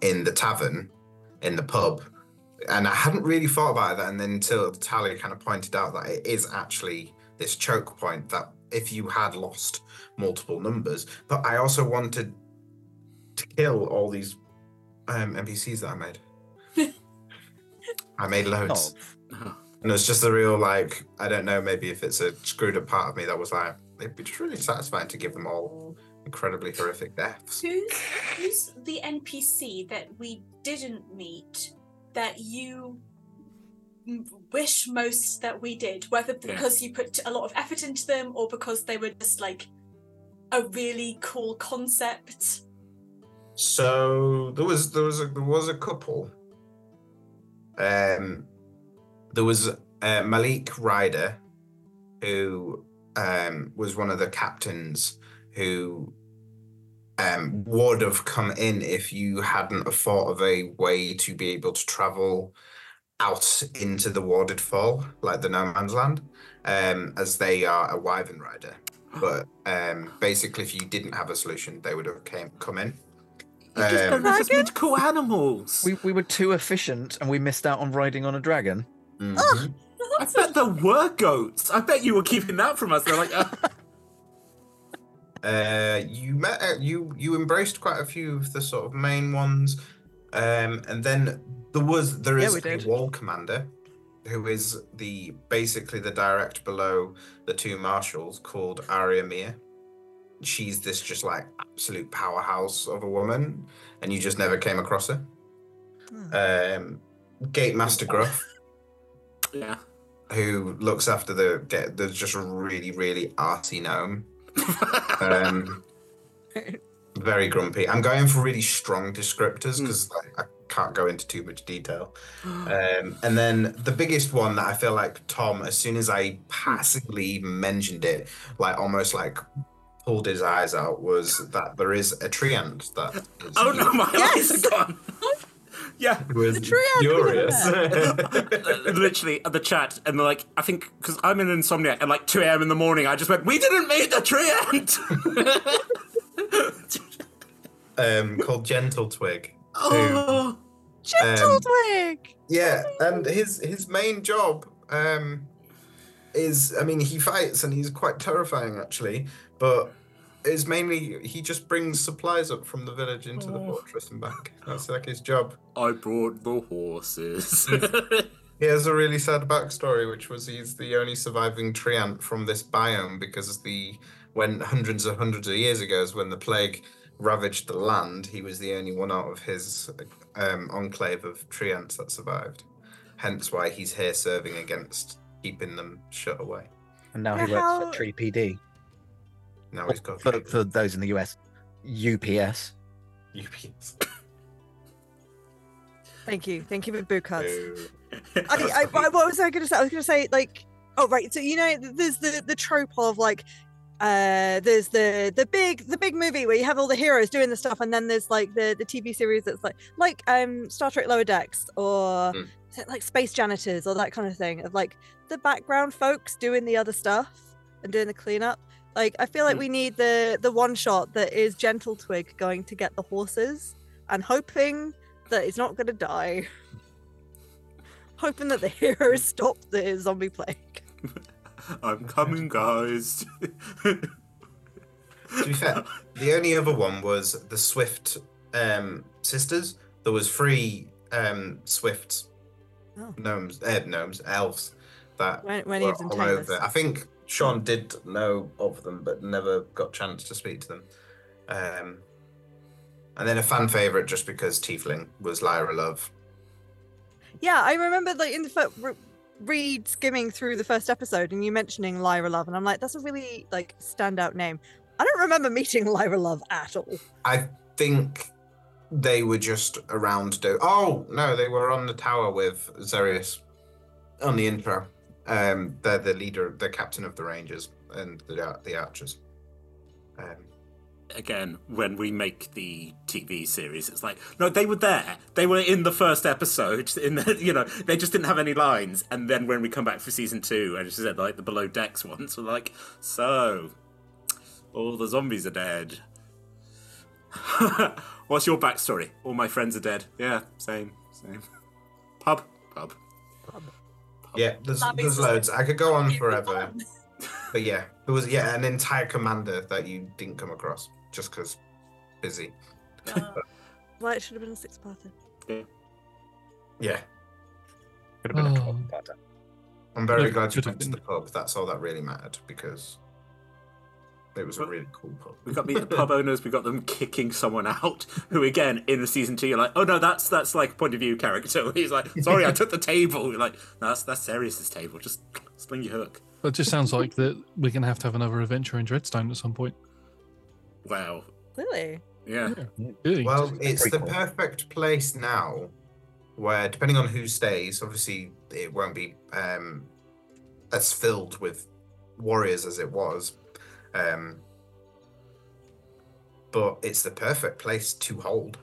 in the tavern in the pub and i hadn't really thought about that and then until tallia kind of pointed out that it is actually this choke point that if you had lost multiple numbers. But I also wanted to kill all these um, NPCs that I made. I made loads. Oh, And it's just a real, like, I don't know, maybe if it's a screwed up part of me that was like, it'd be just really satisfying to give them all incredibly horrific deaths. Who's who's the NPC that we didn't meet that you wish most that we did? Whether Yeah. because you put a lot of effort into them or because they were just like a really cool concept. So there was there was a there was a couple. Um, there was uh, Malik Ryder, who um was one of the captains who um would have come in if you hadn't thought of a way to be able to travel out into the warded fall, like the no man's land, um, as they are a wyvern rider. But um, basically, if you didn't have a solution, they would have came come in. You just Um, don't know there's cool animals. we, we were too efficient and we missed out on riding on a dragon. Mhm. I bet there were goats. I bet you were keeping that from us. They're like, uh, Uh, you met uh, you you embraced quite a few of the sort of main ones, um, and then there was there Yeah, is we a wall commander, who is the basically the direct below the two marshals called Arya Mir. She's this just like absolute powerhouse of a woman, and you just never came across her. Um, Gate Master Gruff, yeah. who looks after the get there's just really really arty gnome. Um, very grumpy. I'm going for really strong descriptors because I can't go into too much detail. Um, and then the biggest one that I feel like Tom, as soon as I passively mentioned it, like almost like pulled his eyes out, was that there is a treant that is oh no, my Yes! eyes are gone. yeah. was treant, furious. Literally at the chat, and they're like, I think because I'm an insomniac, and like 2 a.m. in the morning, I just went, "We didn't meet the treant." um, called Gentle Twig. oh, Gentle Um, twig. Yeah, and his his main job um is I mean he fights and he's quite terrifying actually, but it's mainly he just brings supplies up from the village into the Oh. fortress and back. That's like his job. I brought the horses. He has a really sad backstory, which was he's the only surviving treant from this biome because the when hundreds of hundreds of years ago is when the plague ravaged the land, he was the only one out of his um, enclave of treants that survived. Hence why he's here serving against keeping them shut away. And now he works how- for Tree PD. Now he's got For, for those in the US, UPS. UPS. Thank you. Thank you for boot cuts. Boo. I, I, I- what was I going to say? I was going to say like, oh right. So you know, there's the the trope of like, uh, there's the the big the big movie where you have all the heroes doing the stuff, and then there's like the the TV series that's like like um Star Trek Lower Decks or Mm. like Space Janitors or that kind of thing of like the background folks doing the other stuff and doing the cleanup. Like I feel like Mm. we need the the one shot that is Gentle Twig going to get the horses and hoping that he's not going to die hoping that the hero stopped the zombie plague. I'm coming, guys. To be fair, the only other one was the Swift um, sisters. There was three um, Swift Oh. gnomes, uh, gnomes, elves that When, when were in all over. I think Shaun did know of them, but never got chance to speak to them. Um, and then a fan favorite, just because Tiefling was Lyra Love. Yeah, I remember like in the fir- re- read skimming through the first episode and you mentioning Lyra Love, and I'm like, that's a really like standout name. I don't remember meeting Lyra Love at all. I think they were just around. Do- oh no, they were on the tower with Xerius on the intro. Um, they're the leader, the captain of the Rangers and the the archers. Um, Again, when we make the TV series, it's like, no, they were there. They were in the first episode. In the, you know, they just didn't have any lines. And then when we come back for season two, and it's said like the below decks ones, we're like, so all the zombies are dead. What's your backstory? All my friends are dead. Yeah, same, same. Pub, pub. Yeah, there's That makes there's loads. I could go on forever, but yeah, there was yeah an entire commander that you didn't come across just because busy. Uh, Well, it should have been a six-parter. Yeah, Yeah. Could have been a Oh. 12 parter. I'm very No, glad you could have went to been. the pub. That's all that really mattered because it was a really cool pub. We've got to meet the pub owners. We've got them kicking someone out. Who again in the season two, you're like, oh no, that's that's like a point of view character. He's like, sorry, I took the table. You're like, no, that's that's Xerius's table. Just sling your hook. But it just sounds like that we're going to have to have another adventure in Dreadstone at some point. Wow. Really? Yeah. Really? Well, it's the perfect place now, where depending on who stays, obviously it won't be um, as filled with warriors as it was, um, but it's the perfect place to hold.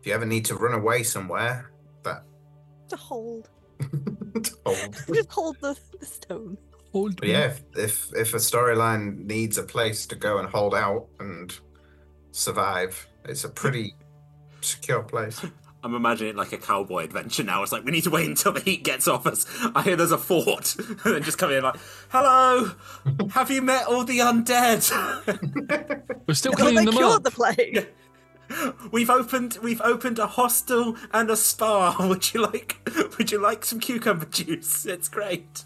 If you ever need to run away somewhere, that To hold. to hold. Just hold the, the stone. Hold But yeah, if if, if a storyline needs a place to go and hold out and survive, it's a pretty secure place. I'm imagining it like a cowboy adventure now. It's like we need to wait until the heat gets off us. I hear there's a fort, and then just come in like, "Hello, have you met all the undead? We're still Well, they cleaning them cured up. the plague. we've opened we've opened a hostel and a spa. Would you like Would you like some cucumber juice? It's great."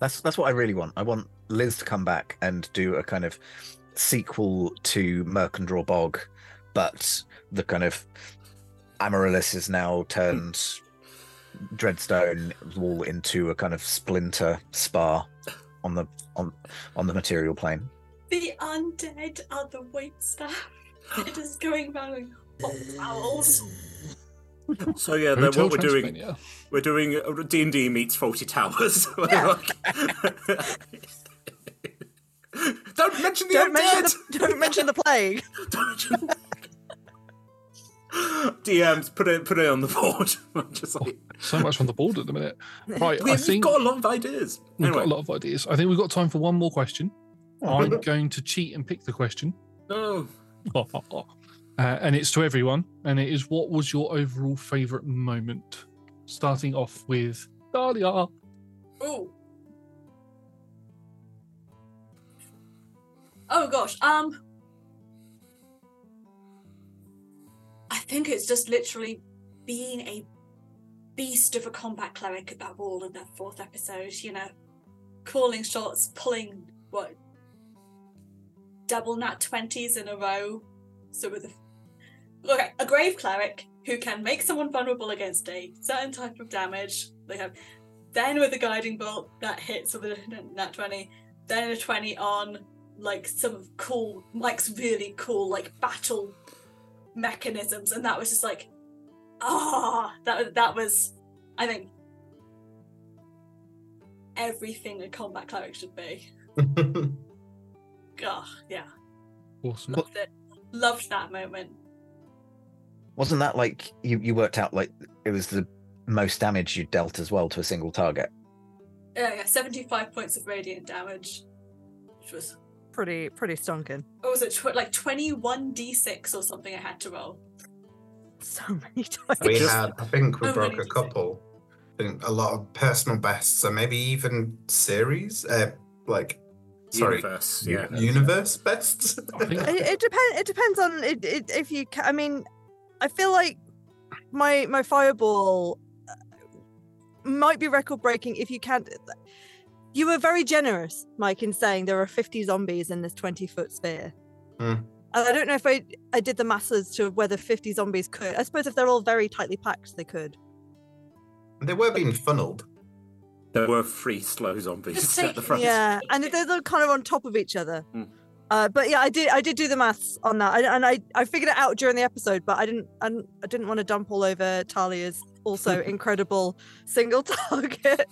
That's that's what I really want. I want Liz to come back and do a kind of sequel to Mercandraw Bog, but the kind of Amaryllis is now hmm. turned Dreadstone wall into a kind of splinter spar on the on on the material plane. the undead are the wait staff. It is going around hot towels. So yeah, then Hotel what we're doing Transylvania. we're doing D and D meets Fawlty Towers. We're Yeah. like- Don't mention the Don't mention undead. the, don't mention the plague. DMs put it put it on the board. Just like So much on the board at the minute. Right, we, I have think got a lot of ideas. we've Anyway, got a lot of ideas. I think we've got time for one more question. I'm going to cheat and pick the question. no. uh, and it's to everyone. And it is what was your overall favourite moment? Starting off with Tallia. Ooh. Oh gosh. Um. I think it's just literally being a beast of a combat cleric at that wall in that fourth episode. You know, calling shots, pulling what double nat 20s in a row. So with a, okay, a grave cleric who can make someone vulnerable against a certain type of damage. They have then with a guiding bolt that hits with a nat 20, then a 20 on like some cool Mike's really cool like battle mechanisms, and that was just like ah that that was I think everything a combat cleric should be. Oh, yeah. Awesome. Loved it. Loved that moment. Wasn't that like you, you worked out like it was the most damage you dealt as well to a single target? Yeah, yeah, 75 points of radiant damage. Which was, Pretty pretty stonking. what was it, tw- like 21d6 or something I had to roll. So many times. we had, I think we Oh, broke a couple. I think a lot of personal bests, so maybe even series, uh, like, sorry, Universe, u- yeah. universe bests. It, it depends. It depends on it, it, if you. Ca- I mean, I feel like my my fireball uh, might be record breaking if you can't. You were very generous, Mike, in saying there are 50 zombies in this 20 foot sphere. And I don't know if I I did the maths as to whether 50 zombies could. I suppose if they're all very tightly packed, they could. they were being funneled. There were three slow zombies Just at the front. Yeah, and they're, they're kind of on top of each other. Hmm. Uh, but yeah, I did. I did do the maths on that, I, and I I figured it out during the episode. But I didn't. I didn't, I didn't want to dump all over Talia's also incredible single target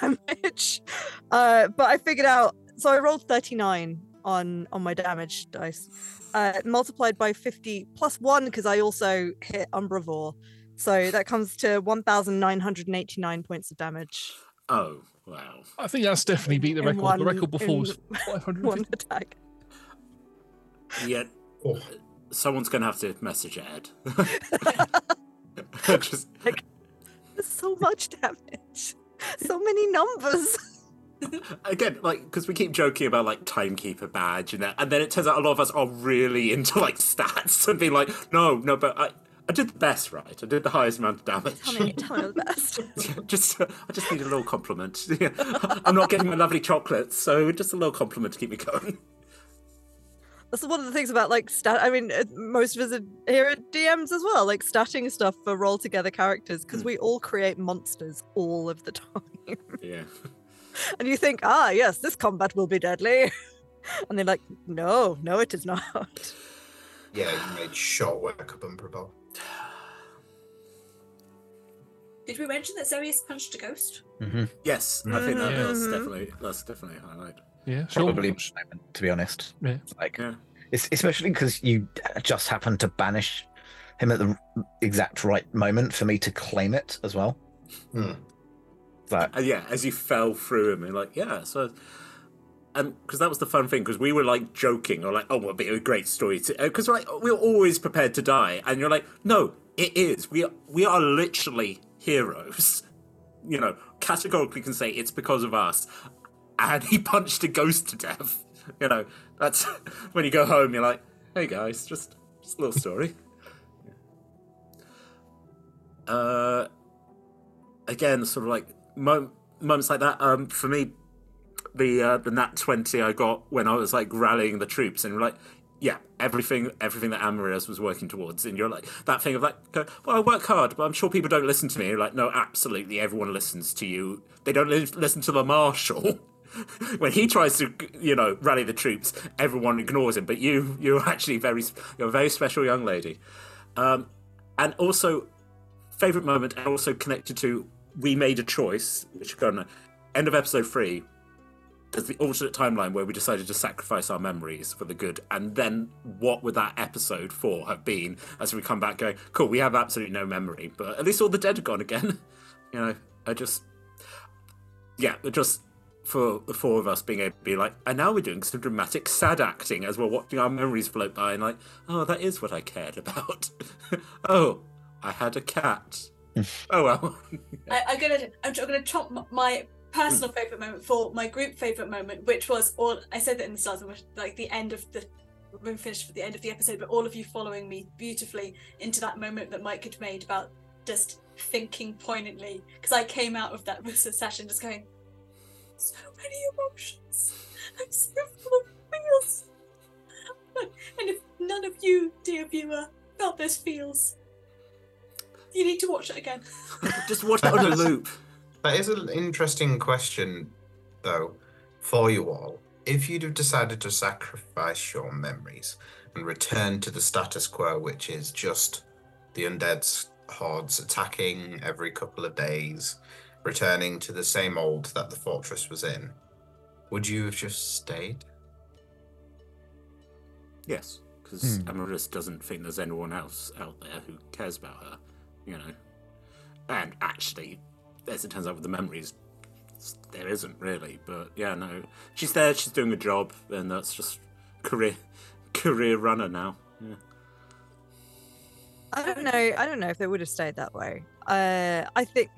damage. Uh, but I figured out. So I rolled thirty nine on on my damage dice, uh, multiplied by fifty plus one because I also hit Umbravore. So that comes to one thousand nine hundred and eighty nine points of damage. Oh, wow. I think that's definitely beat the in record. one- the record before was in 550. One attack. Yeah, Oh, someone's going to have to message Ed. Just, There's so much damage. So many numbers. again, like, because we keep joking about, like, Timekeeper badge and that, and then it turns out a lot of us are really into, like, stats and being like, no, no, but I, I did the best, right? I did the highest amount of damage. Tell me, tell me the best. just, uh, I just need a little compliment. I'm not getting my lovely chocolates, so just a little compliment to keep me going. That's one of the things about like stat. I mean, uh, most of us are here at DMs as well, like statting stuff for roll together characters because Hmm. we all create monsters all of the time. Yeah. and you think, ah, yes, this combat will be deadly. and they're like, no, no, it is not. yeah, you made short work of Umbrabel. Did we mention that Xerius punched a ghost? hmm Yes, I think that, that's Mhm. definitely that's definitely a highlight. Yeah, sure. Probably a moment, to be honest. Yeah. Like, Yeah. it's, especially because you just happened to banish him at the exact right moment for me to claim it as well. Hmm. That Uh, yeah, as you fell through him, and like, yeah, so. And because that was the fun thing, because we were like joking, or like, oh, it'll be a great story. Because like we're always prepared to die, and you're like, no, it is. We are, we are literally heroes. You know, categorically can say it's because of us. And he punched a ghost to death. You know, that's when you go home, you're like, hey guys, just just a little story. uh, again, sort of like mo- moments like that. Um, for me, the uh, the nat twenty I got when I was like rallying the troops, and like, yeah, everything everything that Amarius was working towards, and you're like that thing of like, well, I work hard, but I'm sure people don't listen to me. You're like, no, absolutely, everyone listens to you. They don't li- listen to the marshal. when he tries to, you know, rally the troops, everyone ignores him. But you, you're actually very, you're a very special young lady. Um, and also, favorite moment, and also connected to, we made a choice, which on end of episode three. There's the alternate timeline where we decided to sacrifice our memories for the good, and then what would that episode four have been? As we come back, going, cool, we have absolutely no memory, but at least all the dead are gone again. you know, I just, yeah, just for the four of us being able to be like, and now we're doing some dramatic sad acting as we're watching our memories float by, and like, oh, that is what I cared about. oh, I had a cat. oh well. I, I'm gonna I'm gonna top m- my personal favorite moment for my group favorite moment, which was all I said that in the start, which like the end of the when we finished for the end of the episode, but all of you following me beautifully into that moment that Mike had made about just thinking poignantly, because I came out of that session just going, so many emotions. I'm so full of feels. and if none of you, dear viewer, felt those feels, you need to watch it again. Just watch it on a loop. That is an interesting question, though, for you all. If you'd have decided to sacrifice your memories and return to the status quo, which is just the undead's hordes attacking every couple of days, returning to the same old that the fortress was in, would you have just stayed? Yes, because Hmm. Amaryllis doesn't think there's anyone else out there who cares about her, you know. And actually, as it turns out with the memories, there isn't really. But yeah, no, she's there. She's doing a job, and that's just career career runner now. Yeah. I don't know. I don't know if they would have stayed that way. Uh, I think.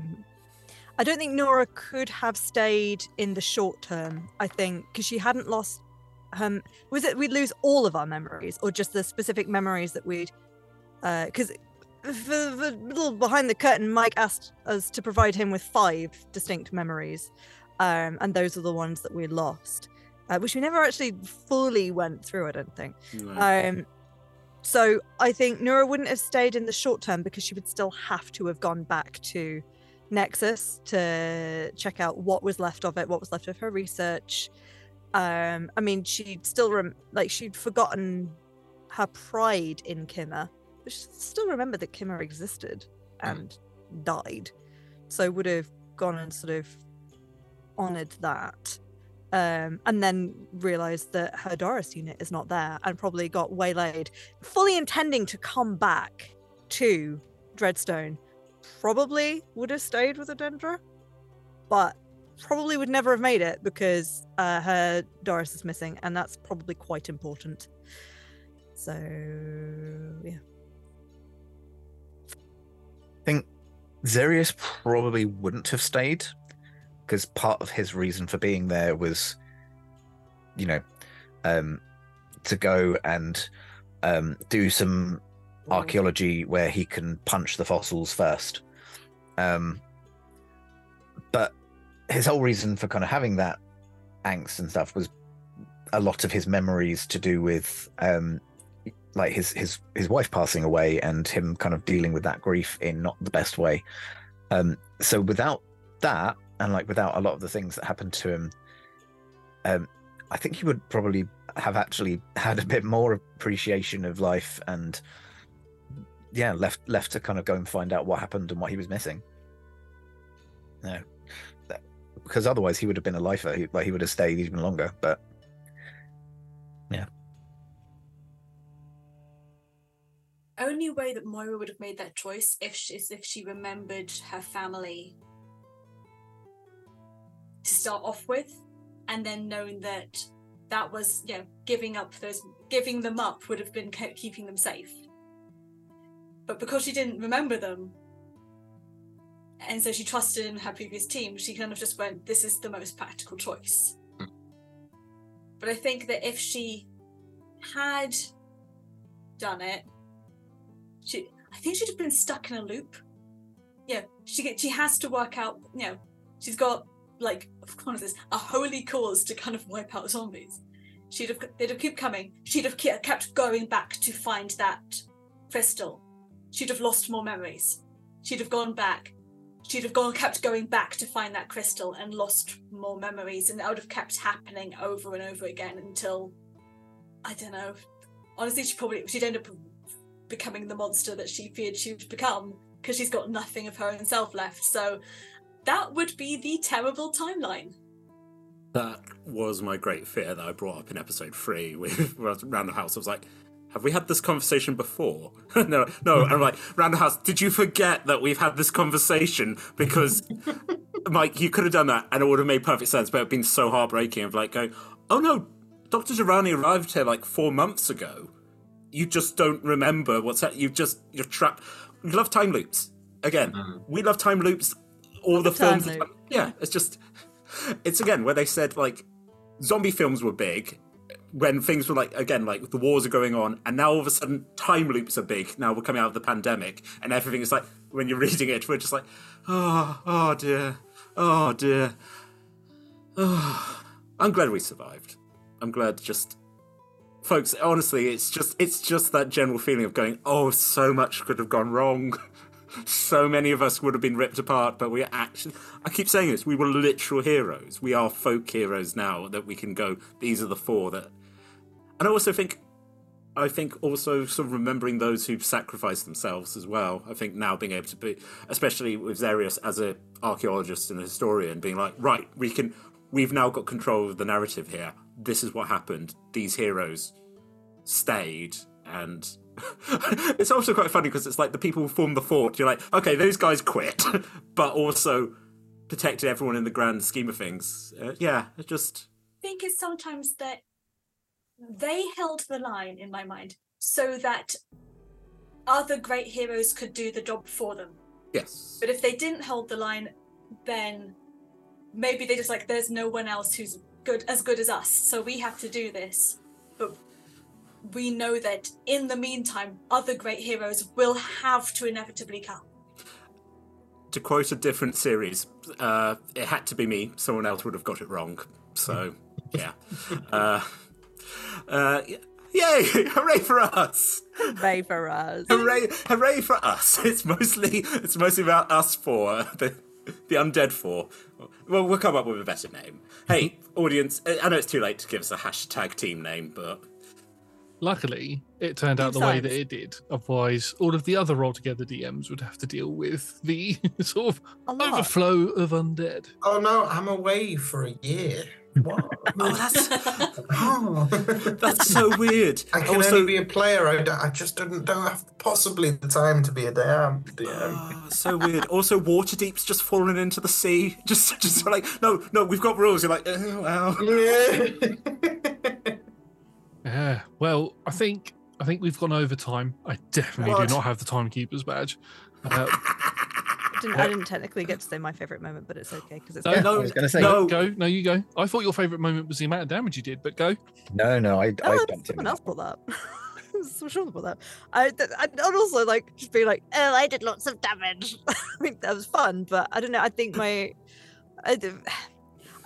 I don't think Noura could have stayed in the short term. I think because she hadn't lost. Um, was it we'd lose all of our memories, or just the specific memories that we'd? Because for the little behind the curtain, Mike asked us to provide him with five distinct memories, um, and those are the ones that we lost, uh, which we never actually fully went through. I don't think. No. Um, so I think Noura wouldn't have stayed in the short term because she would still have to have gone back to Nexus to check out what was left of it, what was left of her research. Um, I mean, she'd still rem- like she'd forgotten her pride in Kimmer, but she still remembered that Kimmer existed and died. So would have gone and sort of honored that um, and then realized that her Doris unit is not there and probably got waylaid, fully intending to come back to Dreadstone. Probably would have stayed with Adendra, but probably would never have made it because uh, her Doris is missing, and that's probably quite important. So, yeah. I think Xerius probably wouldn't have stayed because part of his reason for being there was, you know, um, to go and um, do some archaeology where he can punch the fossils first. Um, but his whole reason for kind of having that angst and stuff was a lot of his memories to do with um, like his his his wife passing away and him kind of dealing with that grief in not the best way. Um, so without that, and like without a lot of the things that happened to him, um, I think he would probably have actually had a bit more appreciation of life and yeah, left left to kind of go and find out what happened and what he was missing. No, that- because otherwise he would have been a lifer. He, like he would have stayed even longer. But yeah, Only way that Moira would have made that choice if she, is if she remembered her family to start off with, and then knowing that that was you know giving up those giving them up would have been ke- keeping them safe. But because she didn't remember them, and so she trusted in her previous team, she kind of just went, "This is the most practical choice." Hmm. But I think that if she had done it, she I think she'd have been stuck in a loop. Yeah, she get- she has to work out. You know, she's got like what is this a holy cause to kind of wipe out zombies. She'd have they'd have kept coming. She'd have kept going back to find that crystal. She'd have lost more memories. She'd have gone back. She'd have gone kept going back to find that crystal and lost more memories, and that would have kept happening over and over again until I don't know. Honestly, she probably she'd end up becoming the monster that she feared she would become because she's got nothing of her own self left. So that would be the terrible timeline. That was my great fear that I brought up in episode three with the House. I was like, have we had this conversation before? no, no. And I'm like, Random House, did you forget that we've had this conversation? Because, Mike, you could have done that and it would have made perfect sense, but it'd been so heartbreaking of like going, oh no, Dr. Girani arrived here like four months ago. You just don't remember what's that. You just, you're trapped. We love time loops. Again, mm. we love time loops. All the Time films. loop. Yeah, it's just, it's again where they said like zombie films were big when things were like again like the wars are going on and now all of a sudden time loops are big now we're coming out of the pandemic and everything is like when you're reading it we're just like oh oh dear oh dear oh. i'm glad we survived i'm glad just folks. Honestly, it's just it's just that general feeling of going, oh, so much could have gone wrong. so many of us would have been ripped apart, but we are actually. I keep saying this. We were literal heroes. We are folk heroes now that we can go. These are the four that. And I also think I think also sort of remembering those who've sacrificed themselves as well. I think now being able to be, especially with Xerius as an archaeologist and a historian, being like, right, we can, we've now got control of the narrative here. This is what happened. These heroes stayed, and it's also quite funny because it's like the people who formed the fort. You're like, okay, those guys quit, but also protected everyone in the grand scheme of things. Uh, yeah, just I think it's sometimes that they held the line in my mind so that other great heroes could do the job for them. yes. But if they didn't hold the line, then maybe they just like there's no one else who's good as good as us, so we have to do this. But we know that in the meantime, other great heroes will have to inevitably come. to quote a different series, uh, it had to be me. Someone else would have got it wrong. So, yeah. Uh, uh, yay! Hooray for us! Hooray for us. Hooray! Hooray for us! It's mostly it's mostly about us four, the the undead four. Well, we'll come up with a better name. Hey, audience! I I know it's too late to give us a hashtag team name, but Luckily, it turned out the way that it did. Otherwise, all of the other roll together DMs would have to deal with the sort of overflow of undead. Oh no, I'm away for a year. What? oh, that's Oh. that's so weird. I can Also, only be a player. I, don't- I just don't, don't have possibly the time to be a damn DM. Oh, so weird. Also, Waterdeep's just fallen into the sea. Just, just like, no, no, we've got rules. You're like, oh, wow. Yeah. Well, I think I think we've gone over time. I definitely What? do not have the timekeeper's badge. Uh, I didn't, I didn't technically get to say my favorite moment, but it's okay because it's No, good. no, I was going to say no. go. No, you go. I thought your favourite moment was the amount of damage you did, but go. no, no. I, I Oh, bumped him. someone else brought that. up. so sure about that. I, th- I- I'd also like just be like, oh, I did lots of damage. I think that was fun, but I don't know. I think my, I think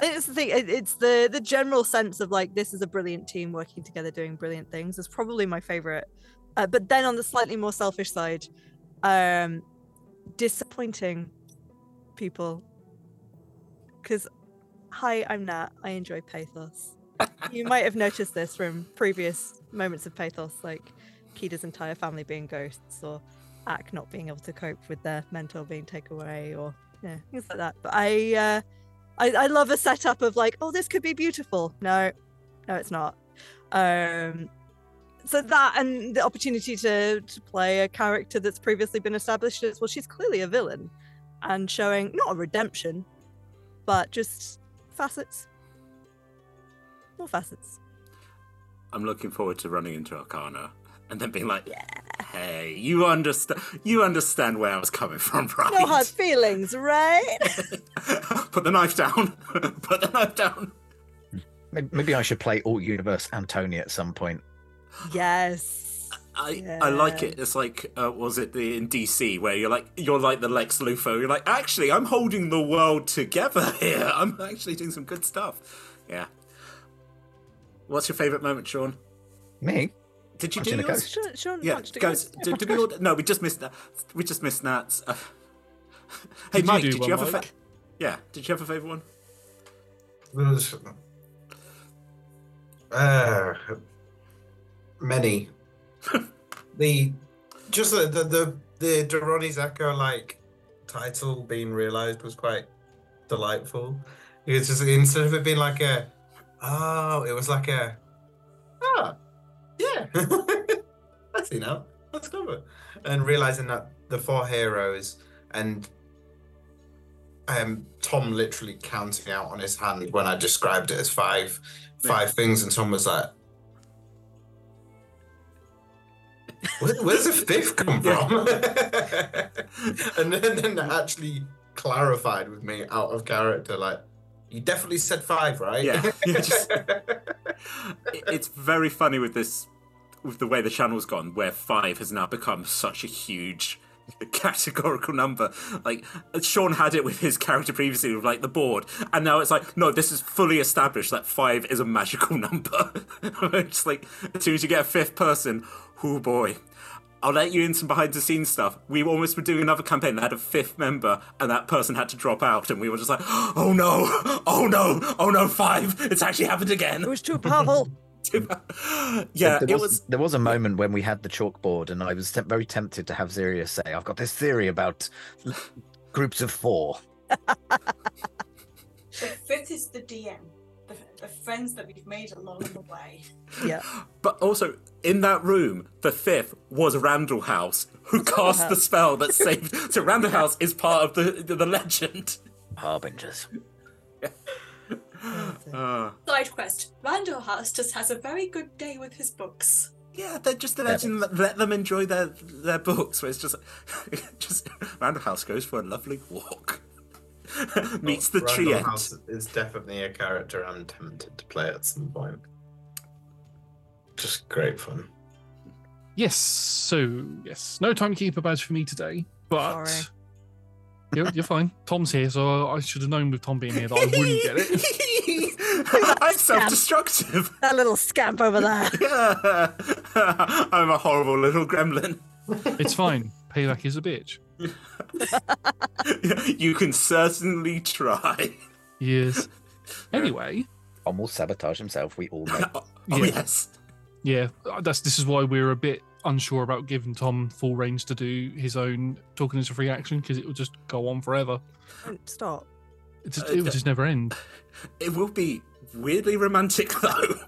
it's the thing. It, it's the the general sense of like this is a brilliant team working together, doing brilliant things. Is probably my favorite. Uh, but then on the slightly more selfish side, um, disappointing people. Because, hi, I'm Nat. I enjoy pathos you might have noticed this from previous moments of pathos, like Kida's entire family being ghosts, or Ak not being able to cope with their mentor being taken away, or yeah, things like that. But I, uh, I, I love a setup of like, oh, this could be beautiful. No, no, it's not. Um, so that and the opportunity to to play a character that's previously been established as well, she's clearly a villain, and showing not a redemption, but just facets more facets. I'm looking forward to running into Arcana and then being like, "Hey, you understand? You understand where I was coming from, right?" No hard feelings, right? Put the knife down. Put the knife down. Maybe, maybe I should play Alt Universe Antonia at some point. Yes. I, I like it. It's like, uh, was it the in DC where you're like, you're like the Lex Luthor. You're like, actually, I'm holding the world together here. I'm actually doing some good stuff. Yeah. What's your favorite moment, Shaun? Me? Did you Punching do a yours? Shaun, Shaun Yeah, punched a guys. ghost. Yeah, Did, did we all? No, we just missed that. We just missed Nats. Uh, hey, Did Mike, do did you have a? Mike? Fa- yeah. Did you have a favorite one? There's uh, many. the just the the the, the Duronni's Echo like title being realized was quite delightful. It's just instead of it being like a oh, it was like a ah yeah. I see now. That's clever. And realizing that the four heroes and um, Tom literally counting out on his hand when I described it as five, five things, and Tom was like, Where, "Where's the fifth come from?" and then, then actually clarified with me out of character, like, "You definitely said five, right?" Yeah, yeah, just- It- it's very funny with this, with the way the channel's gone, where five has now become such a huge categorical number. Like Sean had it with his character previously with like the board, and now it's like, no, this is fully established that five is a magical number. it's like as soon as you get a fifth person, oh boy. I'll let you in some behind the scenes stuff. We almost were doing another campaign that had a fifth member, and that person had to drop out, and we were just like, oh no, oh no, oh no, five! It's actually happened again. It was too powerful. yeah, there it was, was. there was a moment when we had the chalkboard, and I was te- very tempted to have Xerius say, "I've got this theory about groups of four. The fifth is the DM, the, the friends that we've made along the way. yeah. But also, in that room, the fifth was Randall House, who cast the spell that saved. So Randall House is part of the the, the legend. Harbingers. Uh, Side quest: Randall House just has a very good day with his books. yeah, they're just the legend. Let, let them enjoy their their books. Where it's just, just Randall House goes for a lovely walk, meets the Randall tree. House is definitely a character I'm tempted to play at some point. Just great fun. Yes. So yes, no timekeeper badge for me today, but Sorry. you're, you're fine. Tom's here, so I should have known with Tom being here that I wouldn't get it. I'm self-destructive. That little scamp over there. I'm a horrible little gremlin. It's fine. Payback is a bitch. You can certainly try. Yes. Anyway, Tom will sabotage himself. We all know. Oh, Yeah. yes. yeah, that's this is why we're a bit unsure about giving Tom full range to do his own talking as a free action because it will just go on forever. Don't Stop. It, just, Uh, it would just never end. It will be weirdly romantic though.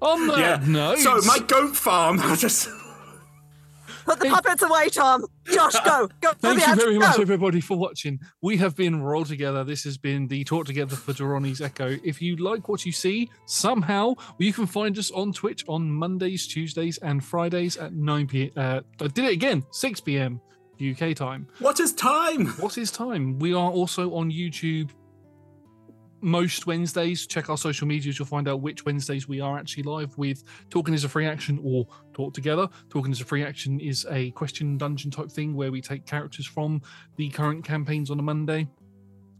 On that Yeah. note, So my goat farm. I just Put the puppets away, Tom. Josh, go. Go. Thank you very go. much, everybody, for watching. We have been Roll Together. This has been the Talk Together for Duronni's Echo. If you like what you see, somehow you can find us on Twitch on Mondays, Tuesdays, and Fridays at 9 p.m. Uh, I did it again, 6 p.m. UK time. what is time? What is time? We are also on YouTube most Wednesdays. Check our social medias. You'll find out which Wednesdays we are actually live with Talking as a Free Action or Talk Together. Talking as a Free Action is a question dungeon type thing where we take characters from the current campaigns on a Monday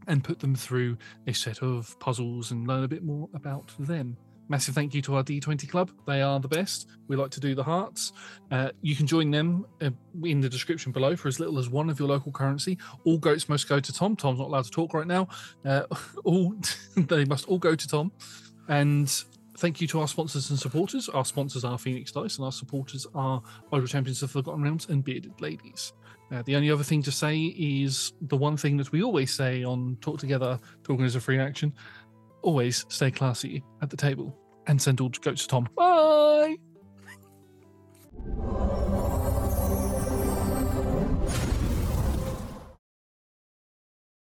and put them through a set of puzzles and learn a bit more about them. Massive thank you to our D20 club. They are the best. We like to do the hearts. Uh, you can join them uh, in the description below for as little as one of your local currency. All goats must go to Tom. Tom's not allowed to talk right now. Uh, all they must all go to Tom. And thank you to our sponsors and supporters. Our sponsors are Phoenix Dice, and our supporters are Idle Champions of Forgotten Realms and Bearded Ladies. Uh, the only other thing to say is the one thing that we always say on Talk Together, talking as a free action: always stay classy at the table and send all goats to Tom. Bye.